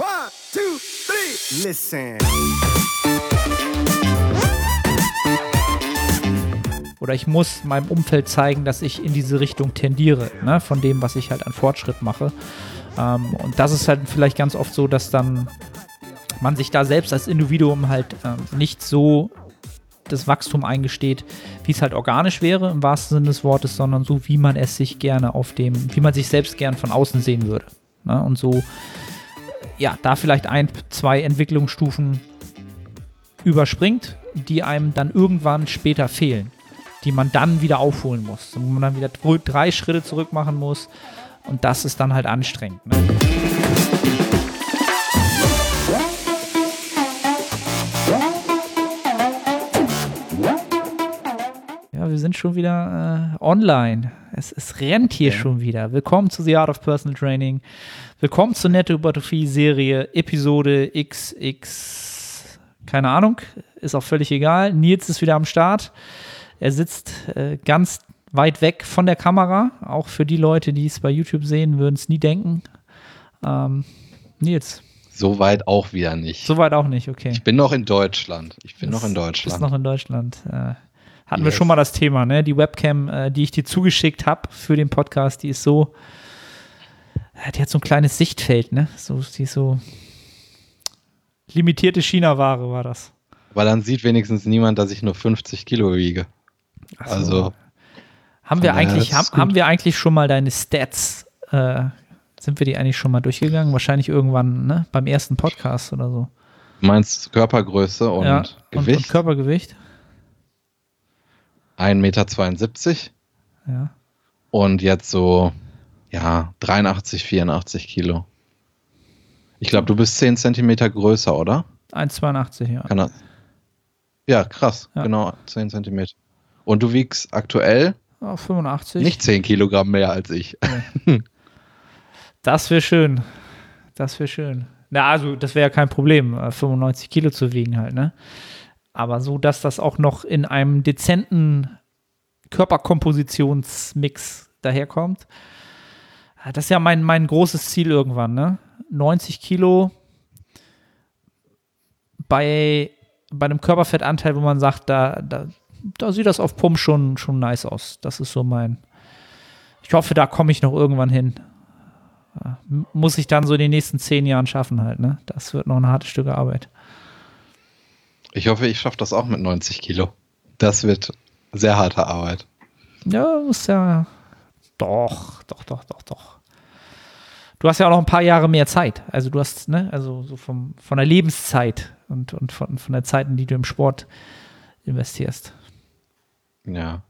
One, two, three. Listen. Oder ich muss meinem Umfeld zeigen, dass ich in diese Richtung tendiere, ne? von dem, was ich halt an Fortschritt mache. Ähm, und das ist halt vielleicht ganz oft so, dass dann man sich da selbst als Individuum halt ähm, nicht so das Wachstum eingesteht, wie es halt organisch wäre im wahrsten Sinne des Wortes, sondern so, wie man es sich gerne auf dem, wie man sich selbst gern von außen sehen würde. Ne? Und so, ja, da vielleicht ein, zwei Entwicklungsstufen überspringt, die einem dann irgendwann später fehlen, die man dann wieder aufholen muss, wo man dann wieder drei Schritte zurück machen muss und das ist dann halt anstrengend. Ne? Wir sind schon wieder äh, online. Es, es rennt hier okay. schon wieder. Willkommen zu The Art of Personal Training. Willkommen zur Netto Hypertrophie Serie Episode XX. Keine Ahnung, ist auch völlig egal. Nils ist wieder am Start. Er sitzt äh, ganz weit weg von der Kamera. Auch für die Leute, die es bei YouTube sehen, würden es nie denken. Ähm, Nils. So weit auch wieder nicht. So weit auch nicht, okay. Ich bin noch in Deutschland. Ich bin das noch in Deutschland. Ist noch in Deutschland. Äh, hatten yes. wir schon mal das Thema, ne? Die Webcam, äh, die ich dir zugeschickt habe für den Podcast, die ist so, äh, die hat so ein kleines Sichtfeld, ne? So, die ist so limitierte China-Ware war das. Aber dann sieht wenigstens niemand, dass ich nur 50 Kilo wiege. So. Also. Haben wir, eigentlich, haben, haben wir eigentlich schon mal deine Stats, äh, sind wir die eigentlich schon mal durchgegangen? Wahrscheinlich irgendwann, ne? Beim ersten Podcast oder so. Du meinst Körpergröße und ja, Gewicht? Und, und Körpergewicht? 1,72 Meter. Ja. Und jetzt so, ja, 83, 84 Kilo. Ich glaube, du bist 10 Zentimeter größer, oder? 1,82, ja. Kann das? Ja, krass. Ja. Genau, 10 Zentimeter. Und du wiegst aktuell? Oh, 85. Nicht 10 Kilogramm mehr als ich. Nee. das wäre schön. Das wäre schön. Na, also, das wäre ja kein Problem, 95 äh, Kilo zu wiegen halt, ne? Aber so, dass das auch noch in einem dezenten Körperkompositionsmix daherkommt. Das ist ja mein, mein großes Ziel irgendwann, ne? 90 Kilo bei, bei einem Körperfettanteil, wo man sagt, da, da, da sieht das auf Pump schon, schon nice aus. Das ist so mein. Ich hoffe, da komme ich noch irgendwann hin. Muss ich dann so in den nächsten zehn Jahren schaffen halt, ne? Das wird noch ein hartes Stück Arbeit. Ich hoffe, ich schaffe das auch mit 90 Kilo. Das wird sehr harte Arbeit. Ja, muss ja. Doch, doch, doch, doch, doch. Du hast ja auch noch ein paar Jahre mehr Zeit. Also du hast, ne, also so vom, von der Lebenszeit und, und von, von der Zeit, in die du im Sport investierst. Ja.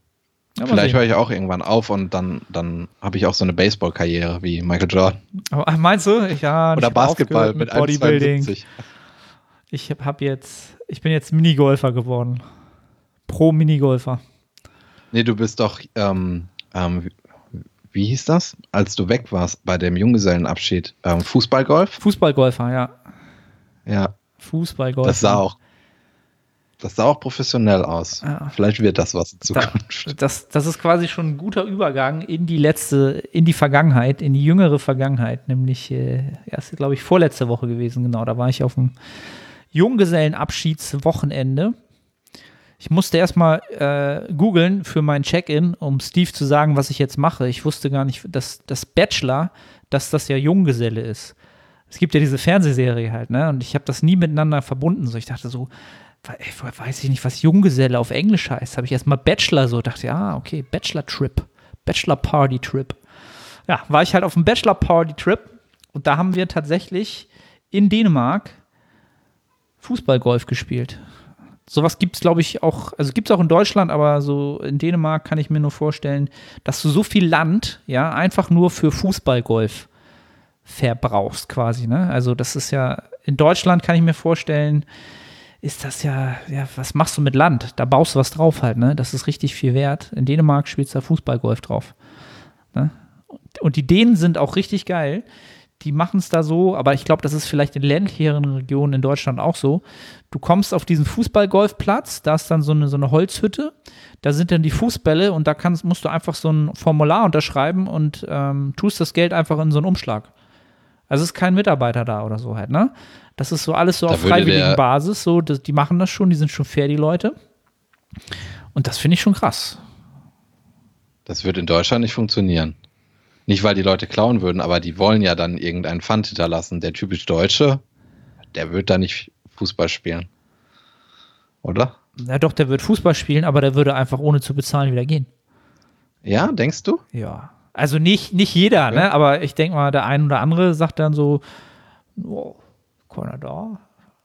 ja Vielleicht höre ich auch irgendwann auf und dann, dann habe ich auch so eine Baseball-Karriere wie Michael Jordan. Aber, meinst du? Ja, Oder Basketball mit, mit Bodybuilding. 1, ich habe jetzt, ich bin jetzt Minigolfer geworden. Pro Minigolfer. Nee, du bist doch, ähm, ähm, wie hieß das, als du weg warst bei dem Junggesellenabschied? Ähm, Fußballgolf? Fußballgolfer, ja. Ja. Fußballgolfer. Das sah auch, das sah auch professionell aus. Ja. Vielleicht wird das was in Zukunft. Da, das, das ist quasi schon ein guter Übergang in die letzte, in die Vergangenheit, in die jüngere Vergangenheit, nämlich, äh, erst, glaube ich, vorletzte Woche gewesen, genau. Da war ich auf dem Junggesellenabschiedswochenende. Ich musste erstmal äh, googeln für mein Check-in, um Steve zu sagen, was ich jetzt mache. Ich wusste gar nicht, dass das Bachelor, dass das ja Junggeselle ist. Es gibt ja diese Fernsehserie halt, ne? Und ich habe das nie miteinander verbunden. So, ich dachte so, ey, weiß ich nicht, was Junggeselle auf Englisch heißt. Habe ich erstmal Bachelor so, dachte, ja, okay, Bachelor Trip, Bachelor Party Trip. Ja, war ich halt auf dem Bachelor Party Trip und da haben wir tatsächlich in Dänemark Fußballgolf gespielt. Sowas gibt es, glaube ich, auch, also gibt es auch in Deutschland, aber so in Dänemark kann ich mir nur vorstellen, dass du so viel Land, ja, einfach nur für Fußballgolf verbrauchst quasi, ne? Also das ist ja, in Deutschland kann ich mir vorstellen, ist das ja, ja, was machst du mit Land? Da baust du was drauf halt, ne? Das ist richtig viel wert. In Dänemark spielst du da Fußballgolf drauf. Ne? Und die Dänen sind auch richtig geil die machen es da so, aber ich glaube, das ist vielleicht in ländlicheren Regionen in Deutschland auch so. Du kommst auf diesen Fußballgolfplatz, da ist dann so eine, so eine Holzhütte, da sind dann die Fußbälle und da kannst, musst du einfach so ein Formular unterschreiben und ähm, tust das Geld einfach in so einen Umschlag. Also es ist kein Mitarbeiter da oder so halt, ne? Das ist so alles so Da auf freiwilligen Basis, so, das, die machen das schon, die sind schon fair, die Leute. Und das finde ich schon krass. Das wird in Deutschland nicht funktionieren. Nicht, weil die Leute klauen würden, aber die wollen ja dann irgendeinen Pfand hinterlassen. Der typisch Deutsche, der wird da nicht Fußball spielen. Oder? Ja doch, der wird Fußball spielen, aber der würde einfach ohne zu bezahlen wieder gehen. Ja, denkst du? Ja. Also nicht, nicht jeder, ne? Aber ich denke mal, der ein oder andere sagt dann so, oh, keiner da.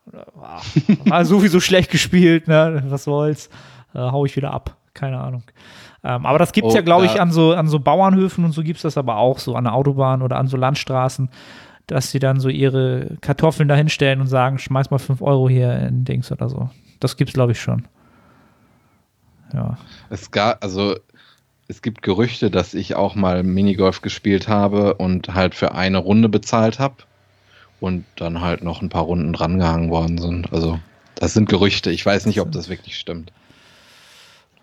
Oder, ah, War sowieso schlecht gespielt, ne? Was soll's? Äh, hau ich wieder ab. Keine Ahnung. Ähm, aber das gibt's Oh, ja, glaube ich, an so, an so Bauernhöfen und so gibt's das aber auch, so an der Autobahn oder an so Landstraßen, dass sie dann so ihre Kartoffeln da hinstellen und sagen, schmeiß mal 5 Euro hier in Dings oder so. Das gibt's, glaube ich, schon. Ja. Es gab, also es gibt Gerüchte, dass ich auch mal Minigolf gespielt habe und halt für eine Runde bezahlt habe und dann halt noch ein paar Runden drangehangen worden sind. Also das sind Gerüchte. Ich weiß nicht, ob das wirklich stimmt.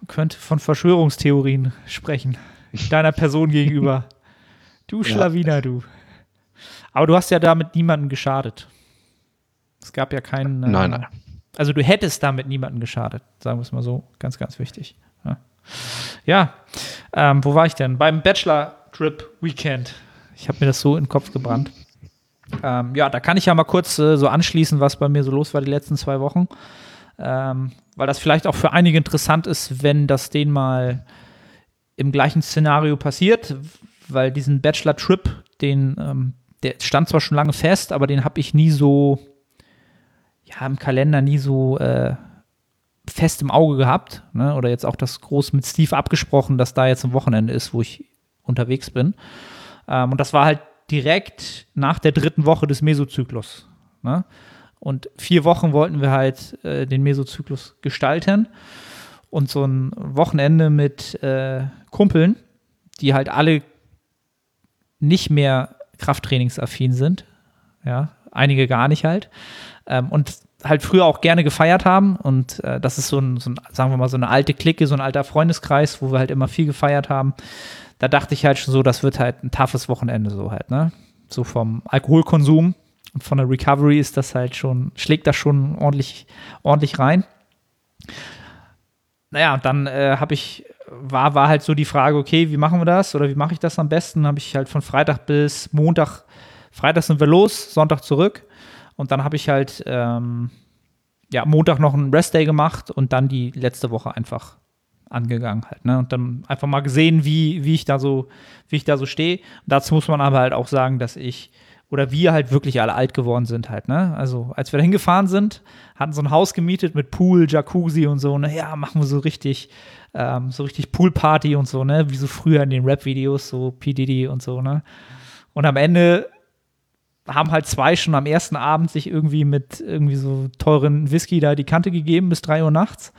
Könnte von Verschwörungstheorien sprechen. Deiner Person gegenüber. Du Schlawiner, du. Aber du hast ja damit niemanden geschadet. Es gab ja keinen. äh, Nein, nein. Also du hättest damit niemanden geschadet, sagen wir es mal so. Ganz, ganz wichtig. Ja, ja ähm, wo war ich denn? Beim Bachelor-Trip Weekend. Ich habe mir das so in den Kopf gebrannt. Ähm, ja, da kann ich ja mal kurz äh, so anschließen, was bei mir so los war die letzten zwei Wochen. Ähm, weil das vielleicht auch für einige interessant ist, wenn das denen mal im gleichen Szenario passiert, weil diesen Bachelor-Trip, den, ähm, der stand zwar schon lange fest, aber den habe ich nie so, ja, im Kalender nie so äh, fest im Auge gehabt. Ne? Oder jetzt auch das groß mit Steve abgesprochen, dass da jetzt ein Wochenende ist, wo ich unterwegs bin. Ähm, und das war halt direkt nach der dritten Woche des Mesozyklus. Ne? Und vier Wochen wollten wir halt äh, den Mesozyklus gestalten. Und so ein Wochenende mit äh, Kumpeln, die halt alle nicht mehr krafttrainingsaffin sind. Ja, einige gar nicht halt. Ähm, und halt früher auch gerne gefeiert haben. Und äh, das ist so ein, so ein, sagen wir mal, so eine alte Clique, so ein alter Freundeskreis, wo wir halt immer viel gefeiert haben. Da dachte ich halt schon so, das wird halt ein toughes Wochenende so halt, ne? So vom Alkoholkonsum und von der Recovery ist das halt schon, schlägt das schon ordentlich, ordentlich rein. Naja, dann äh, habe ich, war, war halt so die Frage, okay, wie machen wir das oder wie mache ich das am besten? Habe ich halt von Freitag bis Montag, Freitag sind wir los, Sonntag zurück. Und dann habe ich halt, ähm, ja, Montag noch einen Restday gemacht und dann die letzte Woche einfach angegangen halt, ne? Und dann einfach mal gesehen, wie, wie ich da so, wie ich da so stehe. Dazu muss man aber halt auch sagen, dass ich oder wir halt wirklich alle alt geworden sind halt, ne? Also, als wir da hingefahren sind, hatten so ein Haus gemietet mit Pool, Jacuzzi und so, ne? Ja, machen wir so richtig, ähm, so richtig Poolparty und so, ne? Wie so früher in den Rap-Videos, so P. Diddy und so, ne? Und am Ende haben halt zwei schon am ersten Abend sich irgendwie mit irgendwie so teuren Whisky da die Kante gegeben bis drei Uhr nachts.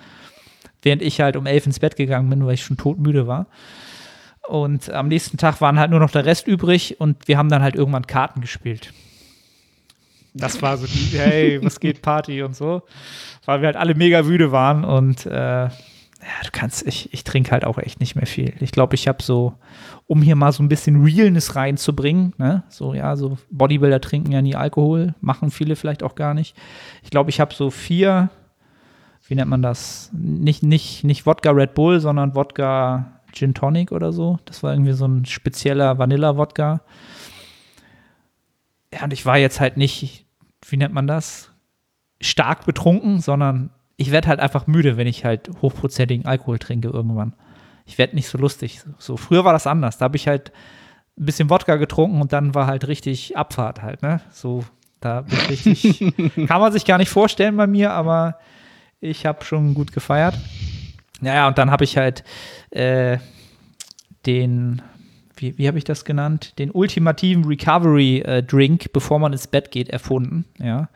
Während ich halt um elf ins Bett gegangen bin, weil ich schon todmüde war. Und am nächsten Tag waren halt nur noch der Rest übrig und wir haben dann halt irgendwann Karten gespielt. Das war so die, hey, was geht, Party und so. Weil wir halt alle mega müde waren und äh, ja, du kannst, ich, ich trinke halt auch echt nicht mehr viel. Ich glaube, ich habe so, um hier mal so ein bisschen Realness reinzubringen, ne? so, ja, so Bodybuilder trinken ja nie Alkohol, machen viele vielleicht auch gar nicht. Ich glaube, ich habe so vier, wie nennt man das? Nicht, nicht, nicht Wodka Red Bull, sondern Wodka Gin Tonic oder so. Das war irgendwie so ein spezieller Vanilla-Wodka. Ja, und ich war jetzt halt nicht, wie nennt man das? Stark betrunken, sondern ich werde halt einfach müde, wenn ich halt hochprozentigen Alkohol trinke irgendwann. Ich werde nicht so lustig. So, früher war das anders. Da habe ich halt ein bisschen Wodka getrunken und dann war halt richtig Abfahrt halt, ne? So, da bin ich richtig. kann man sich gar nicht vorstellen bei mir, aber ich habe schon gut gefeiert. Naja, und dann habe ich halt äh, den, wie, wie habe ich das genannt? Den ultimativen Recovery-Drink, bevor man ins Bett geht, erfunden, ja.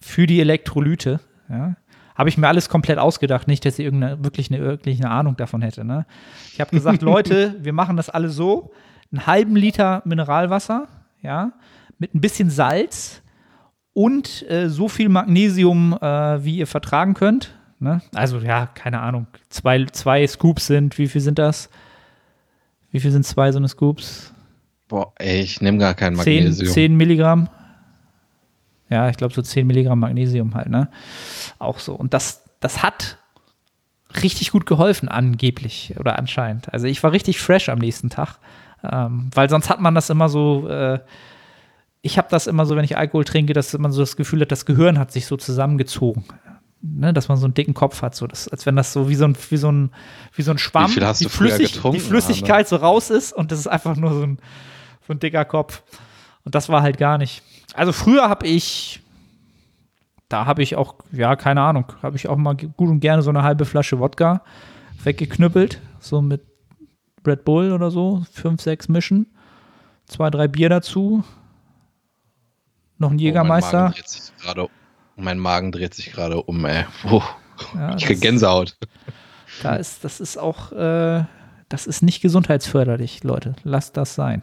Für die Elektrolyte, ja. Habe ich mir alles komplett ausgedacht, nicht, dass ich irgendeine, wirklich eine, wirklich eine Ahnung davon hätte. Ne? Ich habe gesagt, Leute, wir machen das alle so: einen halben Liter Mineralwasser, ja, mit ein bisschen Salz und äh, so viel Magnesium, äh, wie ihr vertragen könnt. Ne? Also, ja, keine Ahnung. Zwei, zwei Scoops sind, wie viel sind das? Wie viel sind zwei so eine Scoops? Boah, ey, ich nehme gar kein 10, Magnesium. 10 Milligramm. Ja, ich glaube so 10 Milligramm Magnesium halt, ne? Auch so. Und das, das hat richtig gut geholfen, angeblich oder anscheinend. Also ich war richtig fresh am nächsten Tag, ähm, weil sonst hat man das immer so, äh, ich habe das immer so, wenn ich Alkohol trinke, dass man so das Gefühl hat, das Gehirn hat sich so zusammengezogen. Ne, dass man so einen dicken Kopf hat, so das, als wenn das so wie so ein, wie so ein, wie so ein Schwamm, die, Flüssig, die Flüssigkeit so raus ist und das ist einfach nur so ein, so ein dicker Kopf. Und das war halt gar nicht. Also früher habe ich, da habe ich auch, ja, keine Ahnung, habe ich auch mal gut und gerne so eine halbe Flasche Wodka weggeknüppelt, so mit Red Bull oder so, fünf, sechs Mischen, zwei, drei Bier dazu, noch ein Oh, Jägermeister. mein Magen dreht sich gerade, mein Magen dreht sich gerade um, ey. Puh. Ja, ich krieg Gänsehaut. Da ist, das ist auch, äh, das ist nicht gesundheitsförderlich, Leute. Lasst das sein.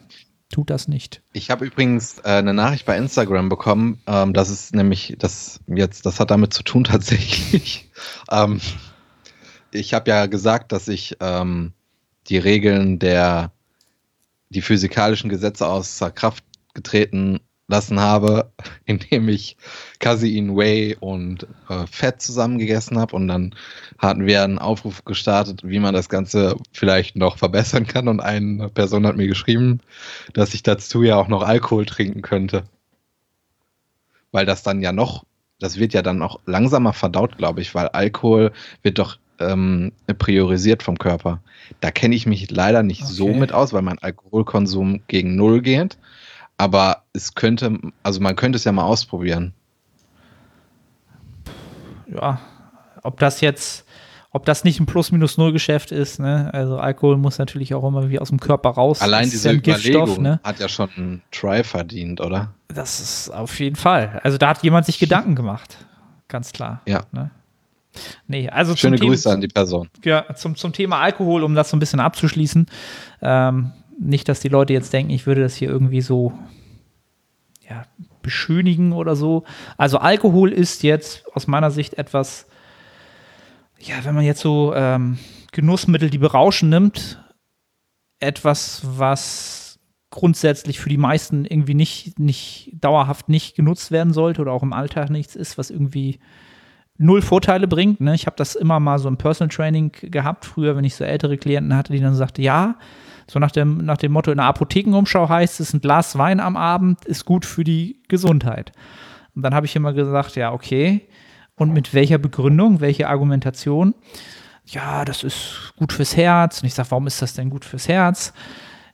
Tut das nicht. Ich habe übrigens äh, eine Nachricht bei Instagram bekommen, ähm, das ist nämlich, das jetzt, das hat damit zu tun tatsächlich. ähm, ich habe ja gesagt, dass ich ähm, die Regeln der, die physikalischen Gesetze außer Kraft getreten lassen habe, indem ich Casein, Whey und äh, Fett zusammen gegessen habe und dann hatten wir einen Aufruf gestartet, wie man das Ganze vielleicht noch verbessern kann und eine Person hat mir geschrieben, dass ich dazu ja auch noch Alkohol trinken könnte. Weil das dann ja noch, das wird ja dann auch langsamer verdaut, glaube ich, weil Alkohol wird doch ähm, priorisiert vom Körper. Da kenne ich mich leider nicht so Okay. mit aus, weil mein Alkoholkonsum gegen Null geht. Aber es könnte, also man könnte es ja mal ausprobieren. Ja, ob das jetzt, ob das nicht ein Plus-Minus-Null-Geschäft ist, ne? Also Alkohol muss natürlich auch immer wie aus dem Körper raus. Allein diese ja Überlegung ne? hat ja schon einen Try verdient, oder? Das ist auf jeden Fall. Also da hat jemand sich Gedanken gemacht. Ganz klar. Ja. Ne? Nee, also Schöne Grüße Thema, an die Person. ja, zum, zum Thema Alkohol, um das so ein bisschen abzuschließen. Ähm, nicht, dass die Leute jetzt denken, ich würde das hier irgendwie so ja, beschönigen oder so. Also Alkohol ist jetzt aus meiner Sicht etwas, ja, wenn man jetzt so ähm, Genussmittel, die berauschen nimmt, etwas, was grundsätzlich für die meisten irgendwie nicht, nicht dauerhaft nicht genutzt werden sollte oder auch im Alltag nichts ist, was irgendwie null Vorteile bringt. Ne? Ich habe das immer mal so im Personal Training gehabt, früher, wenn ich so ältere Klienten hatte, die dann sagte, ja, so nach dem, nach dem Motto, in der Apothekenumschau heißt es, ein Glas Wein am Abend ist gut für die Gesundheit. Und dann habe ich immer gesagt, ja, okay. Und mit welcher Begründung, welche Argumentation? Ja, das ist gut fürs Herz. Und ich sage, warum ist das denn gut fürs Herz?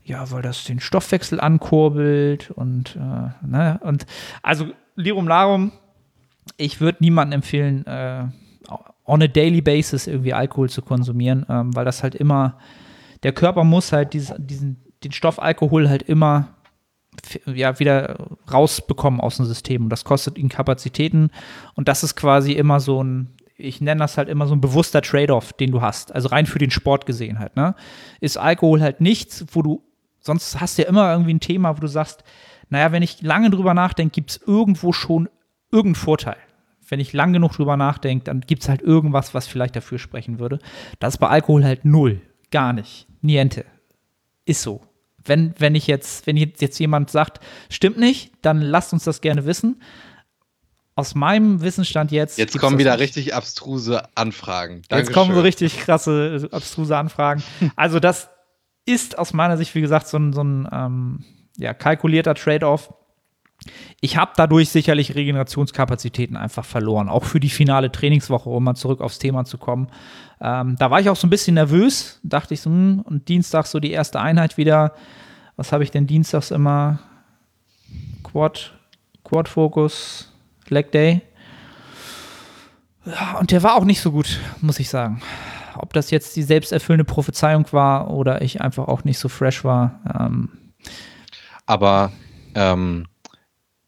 Ja, weil das den Stoffwechsel ankurbelt und, äh, ne, und also Lirum Larum, ich würde niemandem empfehlen, äh, on a daily basis irgendwie Alkohol zu konsumieren, ähm, weil das halt immer, der Körper muss halt dies, diesen, den Stoff Alkohol halt immer ja, wieder rausbekommen aus dem System. Und das kostet ihn Kapazitäten. Und das ist quasi immer so ein, ich nenne das halt immer so ein bewusster Trade-off, den du hast. Also rein für den Sport gesehen halt, ne? Ist Alkohol halt nichts, wo du, sonst hast du ja immer irgendwie ein Thema, wo du sagst, naja, wenn ich lange drüber nachdenke, gibt es irgendwo schon irgendeinen Vorteil. Wenn ich lang genug drüber nachdenke, dann gibt es halt irgendwas, was vielleicht dafür sprechen würde. Das ist bei Alkohol halt null. Gar nicht. Niente. Ist so. Wenn, wenn ich jetzt, wenn jetzt jemand sagt, stimmt nicht, dann lasst uns das gerne wissen. Aus meinem Wissensstand jetzt. Jetzt kommen wieder nicht. richtig abstruse Anfragen. Jetzt kommen so Dankeschön. richtig krasse, abstruse Anfragen. Also, das ist aus meiner Sicht, wie gesagt, so ein, so ein ähm, ja, kalkulierter Trade-off. Ich habe dadurch sicherlich Regenerationskapazitäten einfach verloren, auch für die finale Trainingswoche, um mal zurück aufs Thema zu kommen. Ähm, da war ich auch so ein bisschen nervös, dachte ich so, hm, und Dienstag so die erste Einheit wieder. Was habe ich denn dienstags immer? Quad, Quad Focus, Leg Day. Ja, und der war auch nicht so gut, muss ich sagen. Ob das jetzt die selbsterfüllende Prophezeiung war oder ich einfach auch nicht so fresh war. Ähm, Aber ähm,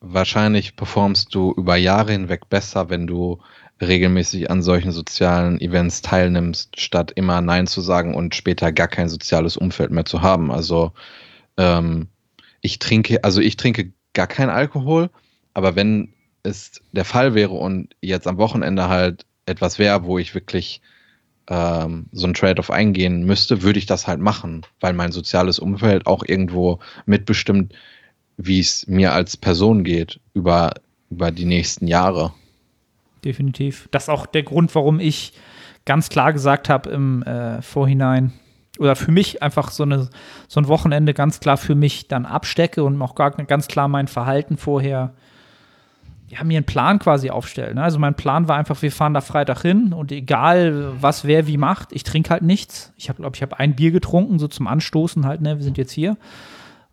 wahrscheinlich performst du über Jahre hinweg besser, wenn du regelmäßig an solchen sozialen Events teilnimmst, statt immer Nein zu sagen und später gar kein soziales Umfeld mehr zu haben. Also ähm, ich trinke, also ich trinke gar keinen Alkohol, aber wenn es der Fall wäre und jetzt am Wochenende halt etwas wäre, wo ich wirklich ähm, so ein Trade-off eingehen müsste, würde ich das halt machen, weil mein soziales Umfeld auch irgendwo mitbestimmt, wie es mir als Person geht über, über die nächsten Jahre. Definitiv. Das ist auch der Grund, warum ich ganz klar gesagt habe im äh, Vorhinein, oder für mich einfach so, eine, so ein Wochenende ganz klar für mich dann abstecke und auch gar, ganz klar mein Verhalten vorher ja, mir einen Plan quasi aufstellen. Ne? Also mein Plan war einfach, wir fahren da Freitag hin und egal, was wer wie macht, ich trinke halt nichts. Ich habe, glaube ich, habe ein Bier getrunken, so zum Anstoßen halt, ne, wir sind jetzt hier.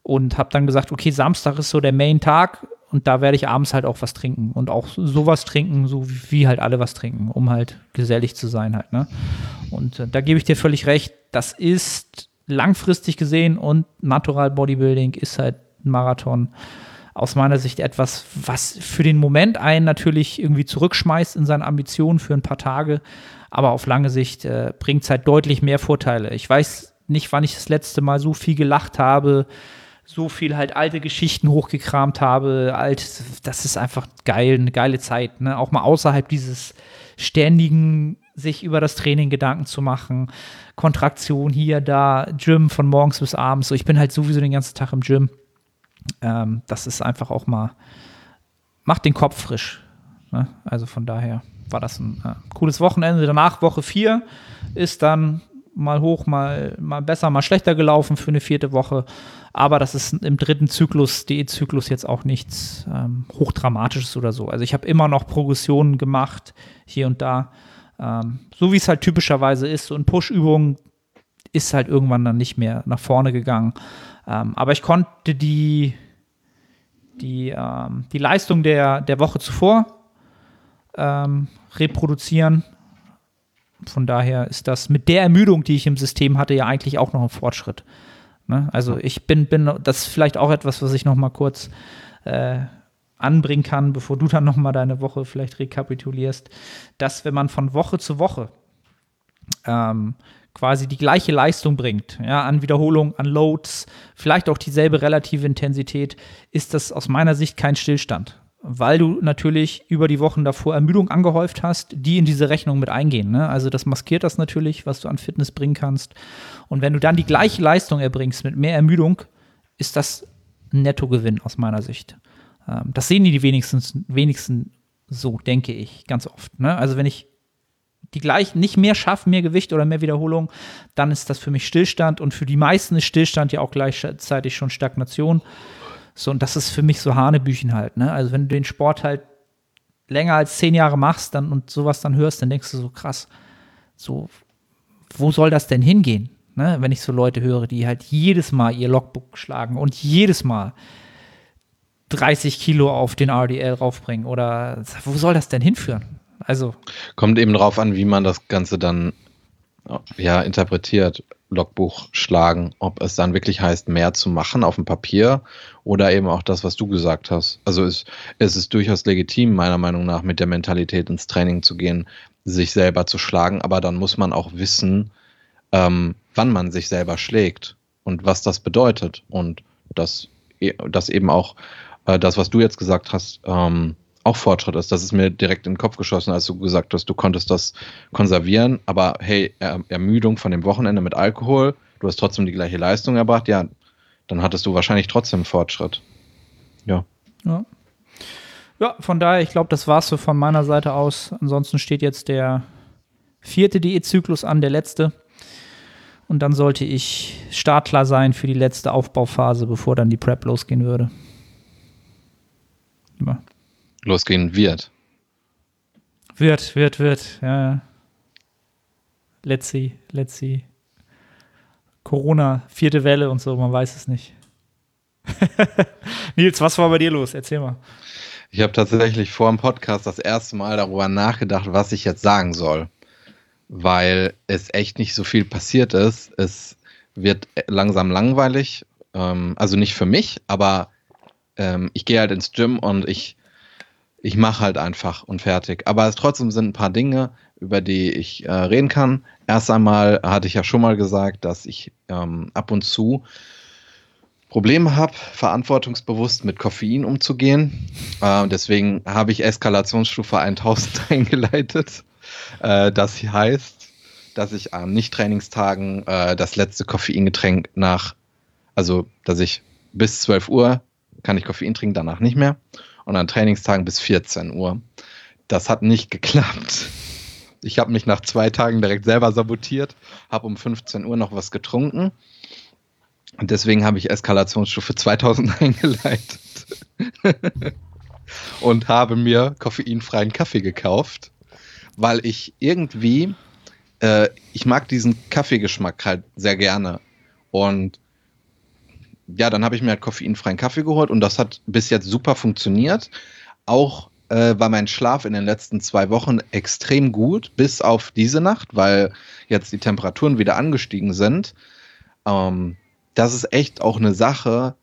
Und habe dann gesagt, okay, Samstag ist so der Main-Tag und da werde ich abends halt auch was trinken und auch sowas trinken, so wie halt alle was trinken, um halt gesellig zu sein halt, ne? Und äh, da gebe ich dir völlig recht, das ist langfristig gesehen und Natural Bodybuilding ist halt ein Marathon aus meiner Sicht etwas, was für den Moment einen natürlich irgendwie zurückschmeißt in seine Ambitionen für ein paar Tage, aber auf lange Sicht äh, bringt es halt deutlich mehr Vorteile. Ich weiß nicht, wann ich das letzte Mal so viel gelacht habe, so viel halt alte Geschichten hochgekramt habe. Alt, das ist einfach geil, eine geile Zeit. Ne? Auch mal außerhalb dieses ständigen sich über das Training Gedanken zu machen. Kontraktion hier, da, Gym von morgens bis abends. So, ich bin halt sowieso den ganzen Tag im Gym. Ähm, das ist einfach auch mal, macht den Kopf frisch. Ne? Also von daher war das ein äh, cooles Wochenende. Danach, Woche 4, ist dann mal hoch, mal, mal besser, mal schlechter gelaufen für eine vierte Woche. Aber das ist im dritten Zyklus, DE-Zyklus, jetzt auch nichts ähm, Hochdramatisches oder so. Also ich habe immer noch Progressionen gemacht, hier und da. Ähm, so wie es halt typischerweise ist. So ein Push-Übung ist halt irgendwann dann nicht mehr nach vorne gegangen. Ähm, aber ich konnte die, die, ähm, die Leistung der, der Woche zuvor ähm, reproduzieren. Von daher ist das mit der Ermüdung, die ich im System hatte, ja eigentlich auch noch ein Fortschritt. Ne? Also ich bin, bin, das ist vielleicht auch etwas, was ich noch mal kurz äh, anbringen kann, bevor du dann noch mal deine Woche vielleicht rekapitulierst, dass wenn man von Woche zu Woche ähm, quasi die gleiche Leistung bringt, ja, an Wiederholung, an Loads, vielleicht auch dieselbe relative Intensität, ist das aus meiner Sicht kein Stillstand. Weil du natürlich über die Wochen davor Ermüdung angehäuft hast, die in diese Rechnung mit eingehen. Ne? Also das maskiert das natürlich, was du an Fitness bringen kannst. Und wenn du dann die gleiche Leistung erbringst mit mehr Ermüdung, ist das ein Nettogewinn aus meiner Sicht. Ähm, das sehen die, die wenigsten so, denke ich, ganz oft. Ne? Also wenn ich die gleich nicht mehr schaffe, mehr Gewicht oder mehr Wiederholung, dann ist das für mich Stillstand und für die meisten ist Stillstand ja auch gleichzeitig schon Stagnation. So, und das ist für mich so Hanebüchen halt, ne? Also wenn du den Sport halt länger als zehn Jahre machst dann und sowas dann hörst, dann denkst du so krass, so, wo soll das denn hingehen? Ne? Wenn ich so Leute höre, die halt jedes Mal ihr Logbook schlagen und jedes Mal 30 Kilo auf den RDL raufbringen oder wo soll das denn hinführen? Also. Kommt eben drauf an, wie man das Ganze dann ja, interpretiert. Logbuch schlagen, ob es dann wirklich heißt, mehr zu machen auf dem Papier oder eben auch das, was du gesagt hast. Also es, es ist durchaus legitim, meiner Meinung nach, mit der Mentalität ins Training zu gehen, sich selber zu schlagen, aber dann muss man auch wissen, ähm, wann man sich selber schlägt und was das bedeutet und dass das eben auch äh, das, was du jetzt gesagt hast, ähm, auch Fortschritt ist. Das ist mir direkt in den Kopf geschossen, als du gesagt hast, du konntest das konservieren, aber hey, er Ermüdung von dem Wochenende mit Alkohol, du hast trotzdem die gleiche Leistung erbracht, ja, dann hattest du wahrscheinlich trotzdem Fortschritt. Ja. Ja, ja von daher, ich glaube, das war es so von meiner Seite aus. Ansonsten steht jetzt der vierte Diätzyklus an, der letzte. Und dann sollte ich startklar sein für die letzte Aufbauphase, bevor dann die Prep losgehen würde. Ja losgehen wird. Wird, wird, wird, ja. Let's see, let's see. Corona, vierte Welle und so, man weiß es nicht. Nils, was war bei dir los? Erzähl mal. Ich habe tatsächlich vor dem Podcast das erste Mal darüber nachgedacht, was ich jetzt sagen soll. Weil es echt nicht so viel passiert ist. Es wird langsam langweilig. Ähm, also nicht für mich, aber ähm, ich gehe halt ins Gym und ich ich mache halt einfach und fertig. Aber es trotzdem sind ein paar Dinge, über die ich äh, reden kann. Erst einmal hatte ich ja schon mal gesagt, dass ich ähm, ab und zu Probleme habe, verantwortungsbewusst mit Koffein umzugehen. Äh, deswegen habe ich Eskalationsstufe 1000 eingeleitet. Äh, das heißt, dass ich an Nicht-Trainingstagen äh, das letzte Koffeingetränk nach, also dass ich bis 12 Uhr kann ich Koffein trinken, danach nicht mehr. Und an Trainingstagen bis 14 Uhr. Das hat nicht geklappt. Ich habe mich nach zwei Tagen direkt selber sabotiert, habe um 15 Uhr noch was getrunken. Und deswegen habe ich Eskalationsstufe 2000 eingeleitet. und habe mir koffeinfreien Kaffee gekauft, weil ich irgendwie, äh, ich mag diesen Kaffeegeschmack halt sehr gerne. Und ja, dann habe ich mir halt koffeinfreien Kaffee geholt und das hat bis jetzt super funktioniert. Auch äh, war mein Schlaf in den letzten zwei Wochen extrem gut, bis auf diese Nacht, weil jetzt die Temperaturen wieder angestiegen sind. Ähm, das ist echt auch eine Sache.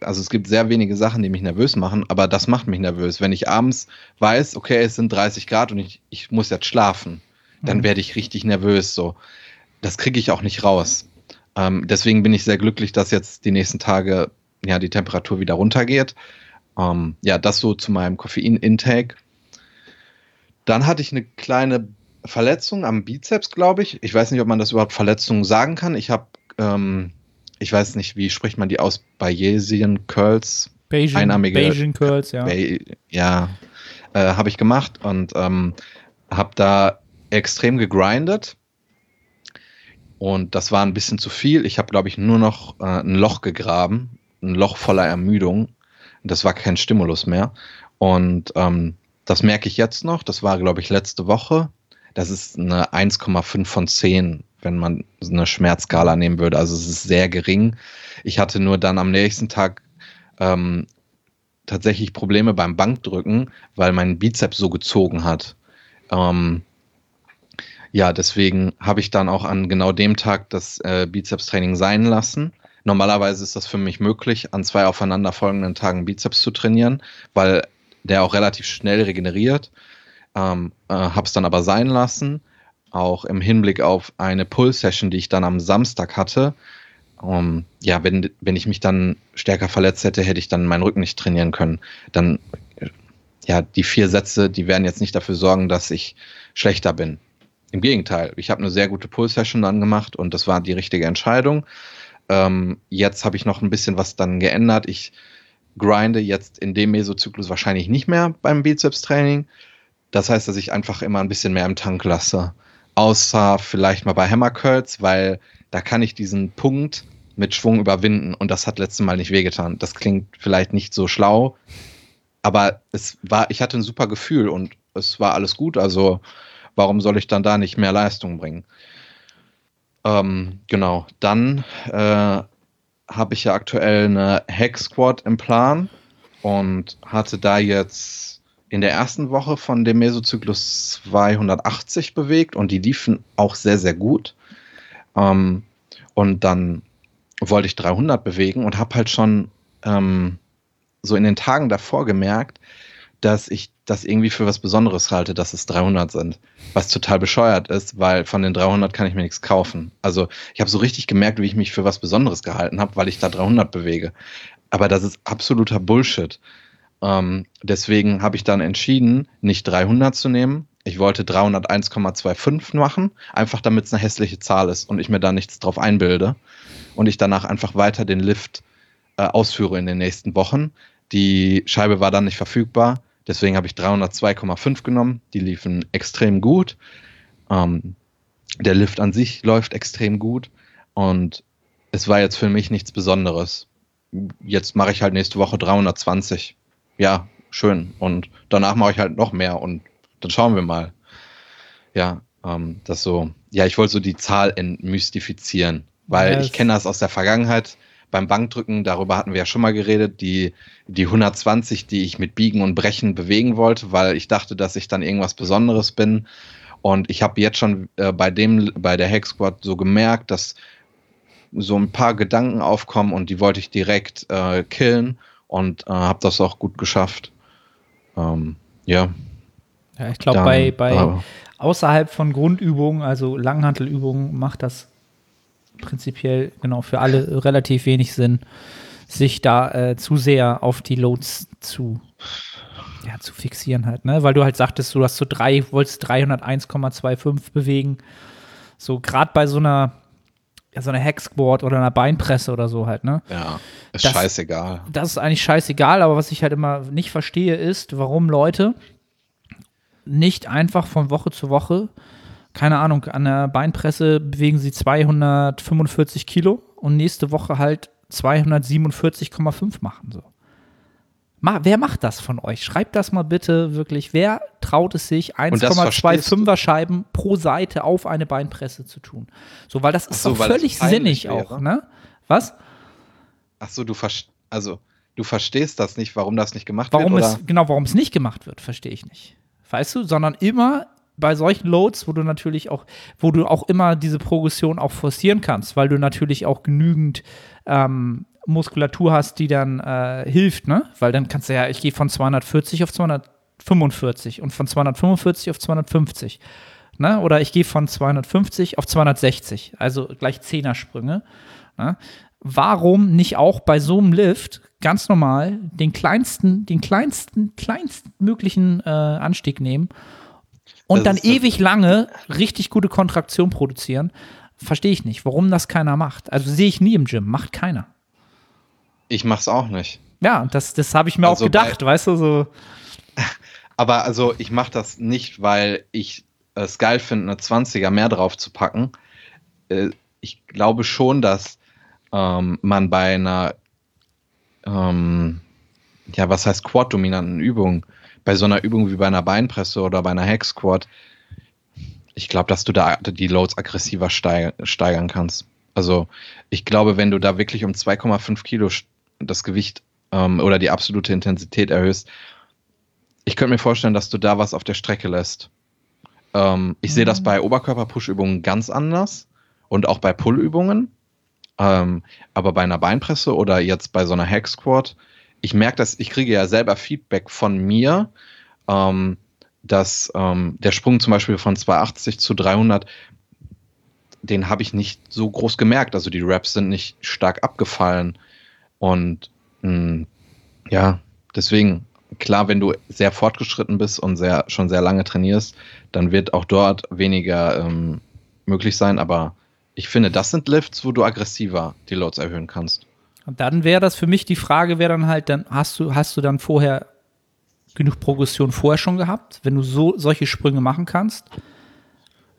Also es gibt sehr wenige Sachen, die mich nervös machen, aber das macht mich nervös. Wenn ich abends weiß, okay, es sind 30 Grad und ich, ich muss jetzt schlafen, dann mhm. werde ich richtig nervös. So, das kriege ich auch nicht raus. Ähm, deswegen bin ich sehr glücklich, dass jetzt die nächsten Tage ja die Temperatur wieder runtergeht. Ähm, ja, das so zu meinem Koffein-Intake. Dann hatte ich eine kleine Verletzung am Bizeps, glaube ich. Ich weiß nicht, ob man das überhaupt Verletzungen sagen kann. Ich habe, ähm, ich weiß nicht, wie spricht man die aus? Bayesian Curls. Bayesian, einarmige, Bayesian Curls, ja. Bay, ja, äh, habe ich gemacht und ähm, habe da extrem gegrindet. Und das war ein bisschen zu viel. Ich habe, glaube ich, nur noch äh, ein Loch gegraben, ein Loch voller Ermüdung. Das war kein Stimulus mehr. Und ähm, das merke ich jetzt noch. Das war, glaube ich, letzte Woche. Das ist eine 1,5 von 10, wenn man eine Schmerzskala nehmen würde. Also es ist sehr gering. Ich hatte nur dann am nächsten Tag ähm, tatsächlich Probleme beim Bankdrücken, weil mein Bizeps so gezogen hat. Ähm, ja, deswegen habe ich dann auch an genau dem Tag das äh, Bizeps-Training sein lassen. Normalerweise ist das für mich möglich, an zwei aufeinanderfolgenden Tagen Bizeps zu trainieren, weil der auch relativ schnell regeneriert. Ähm, äh, habe es dann aber sein lassen, auch im Hinblick auf eine Pull-Session, die ich dann am Samstag hatte. Um, ja, wenn, wenn ich mich dann stärker verletzt hätte, hätte ich dann meinen Rücken nicht trainieren können. Dann, ja, die vier Sätze, die werden jetzt nicht dafür sorgen, dass ich schlechter bin. Im Gegenteil, ich habe eine sehr gute Pull-Session dann gemacht und das war die richtige Entscheidung. Ähm, jetzt habe ich noch ein bisschen was dann geändert. Ich grinde jetzt in dem Mesozyklus wahrscheinlich nicht mehr beim Bizeps-Training. Das heißt, dass ich einfach immer ein bisschen mehr im Tank lasse. Außer vielleicht mal bei Hammer Curls, weil da kann ich diesen Punkt mit Schwung überwinden und das hat letztes Mal nicht wehgetan. Das klingt vielleicht nicht so schlau, aber es war, ich hatte ein super Gefühl und es war alles gut. Also warum soll ich dann da nicht mehr Leistung bringen? Ähm, genau, dann äh, habe ich ja aktuell eine Hack Squad im Plan und hatte da jetzt in der ersten Woche von dem Mesozyklus 280 bewegt und die liefen auch sehr, sehr gut. Ähm, und dann wollte ich 300 bewegen und habe halt schon ähm, so in den Tagen davor gemerkt, dass ich das irgendwie für was Besonderes halte, dass es 300 sind. Was total bescheuert ist, weil von den 300 kann ich mir nichts kaufen. Also ich habe so richtig gemerkt, wie ich mich für was Besonderes gehalten habe, weil ich da 300 bewege. Aber das ist absoluter Bullshit. Ähm, deswegen habe ich dann entschieden, nicht 300 zu nehmen. Ich wollte 301,25 machen, einfach damit es eine hässliche Zahl ist und ich mir da nichts drauf einbilde. Und ich danach einfach weiter den Lift äh, ausführe in den nächsten Wochen. Die Scheibe war dann nicht verfügbar Deswegen habe ich 302,5 genommen. Die liefen extrem gut. Ähm, der Lift an sich läuft extrem gut. Und es war jetzt für mich nichts Besonderes. Jetzt mache ich halt nächste Woche 320. Ja, schön. Und danach mache ich halt noch mehr und dann schauen wir mal. Ja, ähm, das so. Ja, ich wollte so die Zahl entmystifizieren, weil yes. ich kenne das aus der Vergangenheit beim Bankdrücken, darüber hatten wir ja schon mal geredet, die, die 120, die ich mit Biegen und Brechen bewegen wollte, weil ich dachte, dass ich dann irgendwas Besonderes bin. Und ich habe jetzt schon äh, bei dem, bei der Hack Squad so gemerkt, dass so ein paar Gedanken aufkommen und die wollte ich direkt äh, killen und äh, habe das auch gut geschafft. Ähm, ja. Ja, ich glaube, bei, bei außerhalb von Grundübungen, also Langhantelübungen, macht das prinzipiell genau für alle relativ wenig Sinn, sich da äh, zu sehr auf die Loads zu, ja, zu fixieren halt, ne? Weil du halt sagtest, du hast so drei, wolltest 301,25 bewegen. So gerade bei so einer, ja, so einer Hack-Squat oder einer Beinpresse oder so halt, ne? Ja, ist Das- scheißegal. Das ist eigentlich scheißegal, aber was ich halt immer nicht verstehe, ist, warum Leute nicht einfach von Woche zu Woche, keine Ahnung, an der Beinpresse bewegen sie 245 Kilo und nächste Woche halt 247,5 machen. So. Ma, wer macht das von euch? Schreibt das mal bitte wirklich. Wer traut es sich, das verstehst du. 1,25er Scheiben pro Seite auf eine Beinpresse zu tun? So, weil das ist so, doch völlig sinnig wäre. auch, ne? Was? Ach so, du verstehst, also du verstehst das nicht, warum das nicht gemacht Warum wird, es, genau, warum es nicht gemacht wird, verstehe ich nicht. Weißt du, sondern immer bei solchen Loads, wo du natürlich auch, wo du auch immer diese Progression auch forcieren kannst, weil du natürlich auch genügend ähm, Muskulatur hast, die dann äh, hilft, ne? Weil dann kannst du ja, ich gehe von 240 auf 245 und von 245 auf 250. Ne? Oder ich gehe von 250 auf 260, also gleich Zehnersprünge. Ne? Warum nicht auch bei so einem Lift ganz normal den kleinsten, den kleinsten, kleinsten möglichen äh, Anstieg nehmen und Das dann ewig lange richtig gute Kontraktion produzieren? Verstehe ich nicht, warum das keiner macht. Also sehe ich nie im Gym, macht keiner. Ich mach's auch nicht. Ja, das, das habe ich mir Also auch gedacht, weißt du, so. Aber also ich mache das nicht, weil ich es geil finde, eine 20er mehr drauf zu packen. Äh, ich glaube schon, dass ähm, man bei einer, ähm, ja, was heißt Quad-dominanten Übung, bei so einer Übung wie bei einer Beinpresse oder bei einer Hack-Squat, ich glaube, dass du da die Loads aggressiver steig steigern kannst. Also ich glaube, wenn du da wirklich um 2,5 Kilo das Gewicht ähm, oder die absolute Intensität erhöhst, ich könnte mir vorstellen, dass du da was auf der Strecke lässt. Ähm, ich sehe das bei Oberkörper-Push-Übungen ganz anders und auch bei Pull-Übungen. Ähm, aber bei einer Beinpresse oder jetzt bei so einer Hack Squat, ich merke das, ich kriege ja selber Feedback von mir, ähm, dass ähm, der Sprung zum Beispiel von 280 zu 300, den habe ich nicht so groß gemerkt. Also die Reps sind nicht stark abgefallen. Und mh, ja, deswegen, klar, wenn du sehr fortgeschritten bist und sehr, schon sehr lange trainierst, dann wird auch dort weniger ähm, möglich sein. Aber ich finde, das sind Lifts, wo du aggressiver die Loads erhöhen kannst. Und dann wäre das für mich die Frage, wäre dann halt, dann hast du, hast du dann vorher genug Progression vorher schon gehabt, wenn du so solche Sprünge machen kannst?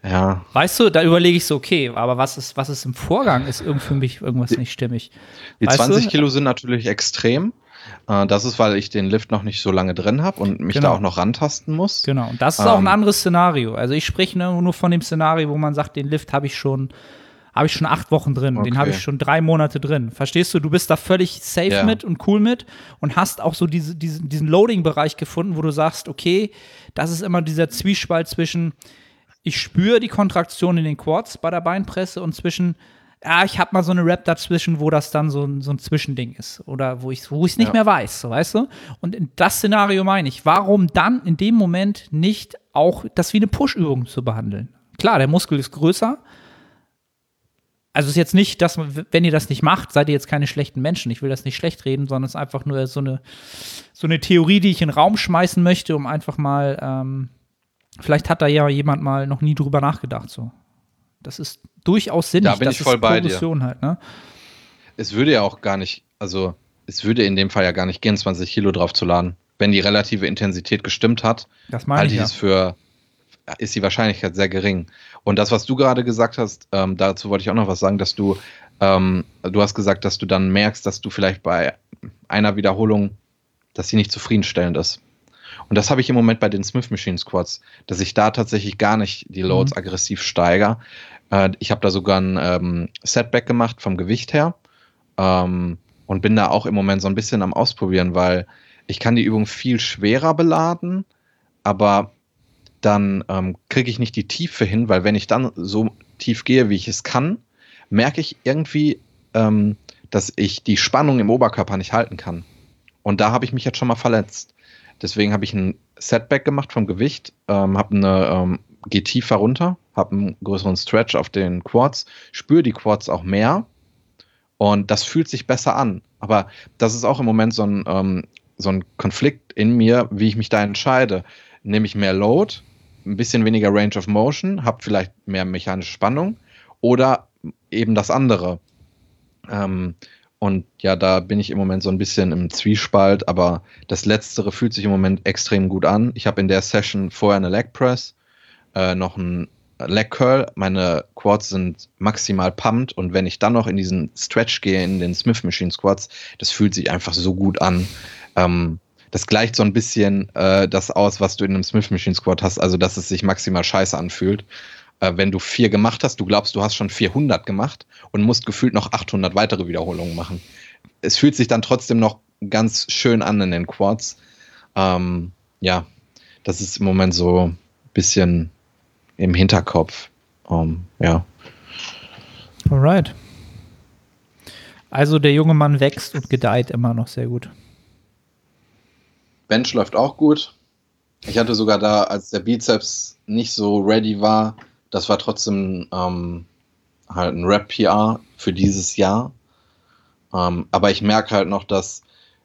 Ja, Weißt du, da überlege ich so, okay, aber was ist, was ist im Vorgang? Ist irgend für mich irgendwas nicht stimmig? die Weißt 20 du? Kilo sind natürlich extrem. Äh, das ist, weil ich den Lift noch nicht so lange drin habe und mich Genau. da auch noch rantasten muss. Genau, und das ist auch ein Ähm. anderes Szenario. Also ich spreche nur nur von dem Szenario, wo man sagt, den Lift habe ich schon, habe ich schon acht Wochen drin, den Okay. habe ich schon drei Monate drin. Verstehst du? Du bist da völlig safe Ja. mit und cool mit und hast auch so diese, diesen, diesen Loading-Bereich gefunden, wo du sagst, okay, das ist immer dieser Zwiespalt zwischen, ich spüre die Kontraktion in den Quads bei der Beinpresse und zwischen, ja, ich habe mal so eine Rap dazwischen, wo das dann so ein, so ein Zwischending ist oder wo ich es wo ich's nicht Ja. mehr weiß, so, weißt du? Und in das Szenario meine ich, warum dann in dem Moment nicht auch das wie eine Push-Übung zu behandeln? Klar, der Muskel ist größer. Also ist jetzt nicht, dass wenn ihr das nicht macht, seid ihr jetzt keine schlechten Menschen. Ich will das nicht schlecht reden, sondern es ist einfach nur so eine, so eine Theorie, die ich in den Raum schmeißen möchte, um einfach mal, ähm, vielleicht hat da ja jemand mal noch nie drüber nachgedacht. So. Das ist durchaus sinnig. Da bin das ich voll bei dir. Progression halt, ne? Es würde ja auch gar nicht, also es würde in dem Fall ja gar nicht gehen, 20 Kilo draufzuladen. Wenn die relative Intensität gestimmt hat, Das meine halte ich ich ja. es für, ist die Wahrscheinlichkeit sehr gering. Und das, was du gerade gesagt hast, ähm, dazu wollte ich auch noch was sagen, dass du, ähm, du hast gesagt, dass du dann merkst, dass du vielleicht bei einer Wiederholung, dass sie nicht zufriedenstellend ist. Und das habe ich im Moment bei den Smith Machine Squats, dass ich da tatsächlich gar nicht die Loads Mhm. aggressiv steigere. Äh, ich habe da sogar ein ähm, Setback gemacht vom Gewicht her ähm, und bin da auch im Moment so ein bisschen am Ausprobieren, weil ich kann die Übung viel schwerer beladen, aber dann ähm, kriege ich nicht die Tiefe hin, weil wenn ich dann so tief gehe, wie ich es kann, merke ich irgendwie, ähm, dass ich die Spannung im Oberkörper nicht halten kann. Und da habe ich mich jetzt schon mal verletzt. Deswegen habe ich ein Setback gemacht vom Gewicht, ähm, habe eine, ähm, gehe tiefer runter, habe einen größeren Stretch auf den Quads, spüre die Quads auch mehr und das fühlt sich besser an. Aber das ist auch im Moment so ein, ähm, so ein Konflikt in mir, wie ich mich da entscheide. Nehme ich mehr Load ein bisschen weniger Range of Motion, habe vielleicht mehr mechanische Spannung oder eben das andere. Ähm, und ja, da bin ich im Moment so ein bisschen im Zwiespalt, aber das Letztere fühlt sich im Moment extrem gut an. Ich habe in der Session vorher eine Leg Press, äh, noch ein Leg Curl, meine Quads sind maximal pumped und wenn ich dann noch in diesen Stretch gehe, in den Smith Machine Squats, das fühlt sich einfach so gut an. Ähm, das gleicht so ein bisschen äh, das aus, was du in einem Smith Machine Squat hast, also dass es sich maximal scheiße anfühlt. Äh, wenn du vier gemacht hast, du glaubst, du hast schon 400 gemacht und musst gefühlt noch 800 weitere Wiederholungen machen. Es fühlt sich dann trotzdem noch ganz schön an in den Quads. Ähm, ja, das ist im Moment so ein bisschen im Hinterkopf. Um, ja. Alright. Also der junge Mann wächst und gedeiht immer noch sehr gut. Bench läuft auch gut. Ich hatte sogar da, als der Bizeps nicht so ready war, das war trotzdem ähm, halt ein Rap-PR für dieses Jahr. Ähm, aber ich merke halt noch, dass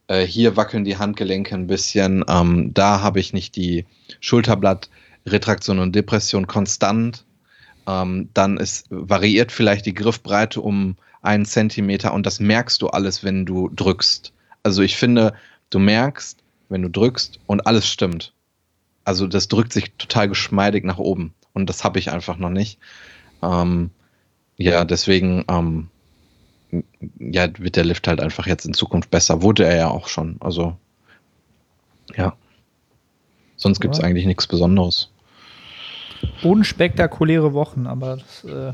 äh, hier wackeln die Handgelenke ein bisschen. Ähm, da habe ich nicht die Schulterblatt Retraktion und Depression konstant. Ähm, dann ist, variiert vielleicht die Griffbreite um einen Zentimeter und das merkst du alles, wenn du drückst. Also ich finde, du merkst, wenn du drückst und alles stimmt. Also das drückt sich total geschmeidig nach oben und das habe ich einfach noch nicht. Ähm, ja, deswegen ähm, ja, wird der Lift halt einfach jetzt in Zukunft besser. Wurde er ja auch schon. Also ja. Sonst gibt es eigentlich nichts Besonderes unspektakuläre Wochen, aber das äh,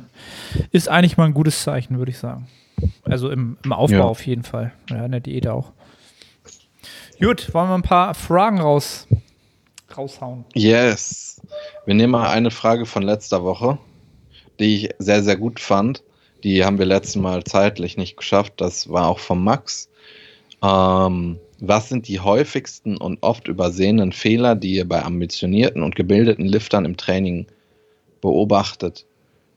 ist eigentlich mal ein gutes Zeichen, würde ich sagen. Also im, im Aufbau ja. auf jeden Fall. Ja, in der Diät auch. Gut, wollen wir ein paar Fragen raus, raushauen? Yes. Wir nehmen mal eine Frage von letzter Woche, die ich sehr, sehr gut fand. Die haben wir letztes Mal zeitlich nicht geschafft. Das war auch von Max. Ähm, was sind die häufigsten und oft übersehenen Fehler, die ihr bei ambitionierten und gebildeten Liftern im Training beobachtet?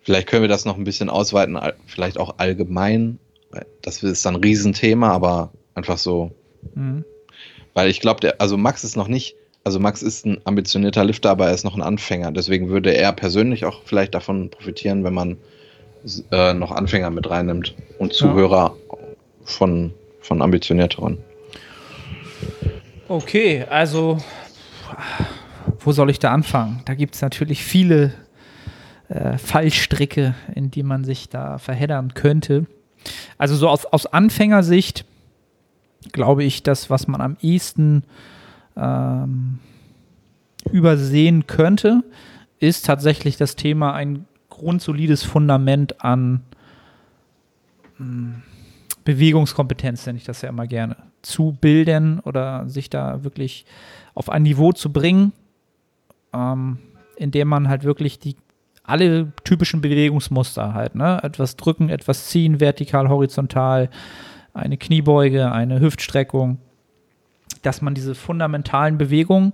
Vielleicht können wir das noch ein bisschen ausweiten, vielleicht auch allgemein. Das ist dann ein Riesenthema, aber einfach so. Mhm. Weil ich glaube, also Max ist noch nicht, also Max ist ein ambitionierter Lifter, aber er ist noch ein Anfänger. Deswegen würde er persönlich auch vielleicht davon profitieren, wenn man äh, noch Anfänger mit reinnimmt und Zuhörer ja. von, von ambitionierteren. Okay, also wo soll ich da anfangen? Da gibt es natürlich viele äh, Fallstricke, in die man sich da verheddern könnte. Also so aus, aus Anfängersicht glaube ich, das, was man am ehesten ähm, übersehen könnte, ist tatsächlich das Thema ein grundsolides Fundament an mh, hm, Bewegungskompetenz, nenne ich das ja immer gerne zu bilden oder sich da wirklich auf ein Niveau zu bringen, ähm, in dem man halt wirklich die alle typischen Bewegungsmuster halt, ne? Etwas drücken, etwas ziehen, vertikal, horizontal, eine Kniebeuge, eine Hüftstreckung, dass man diese fundamentalen Bewegungen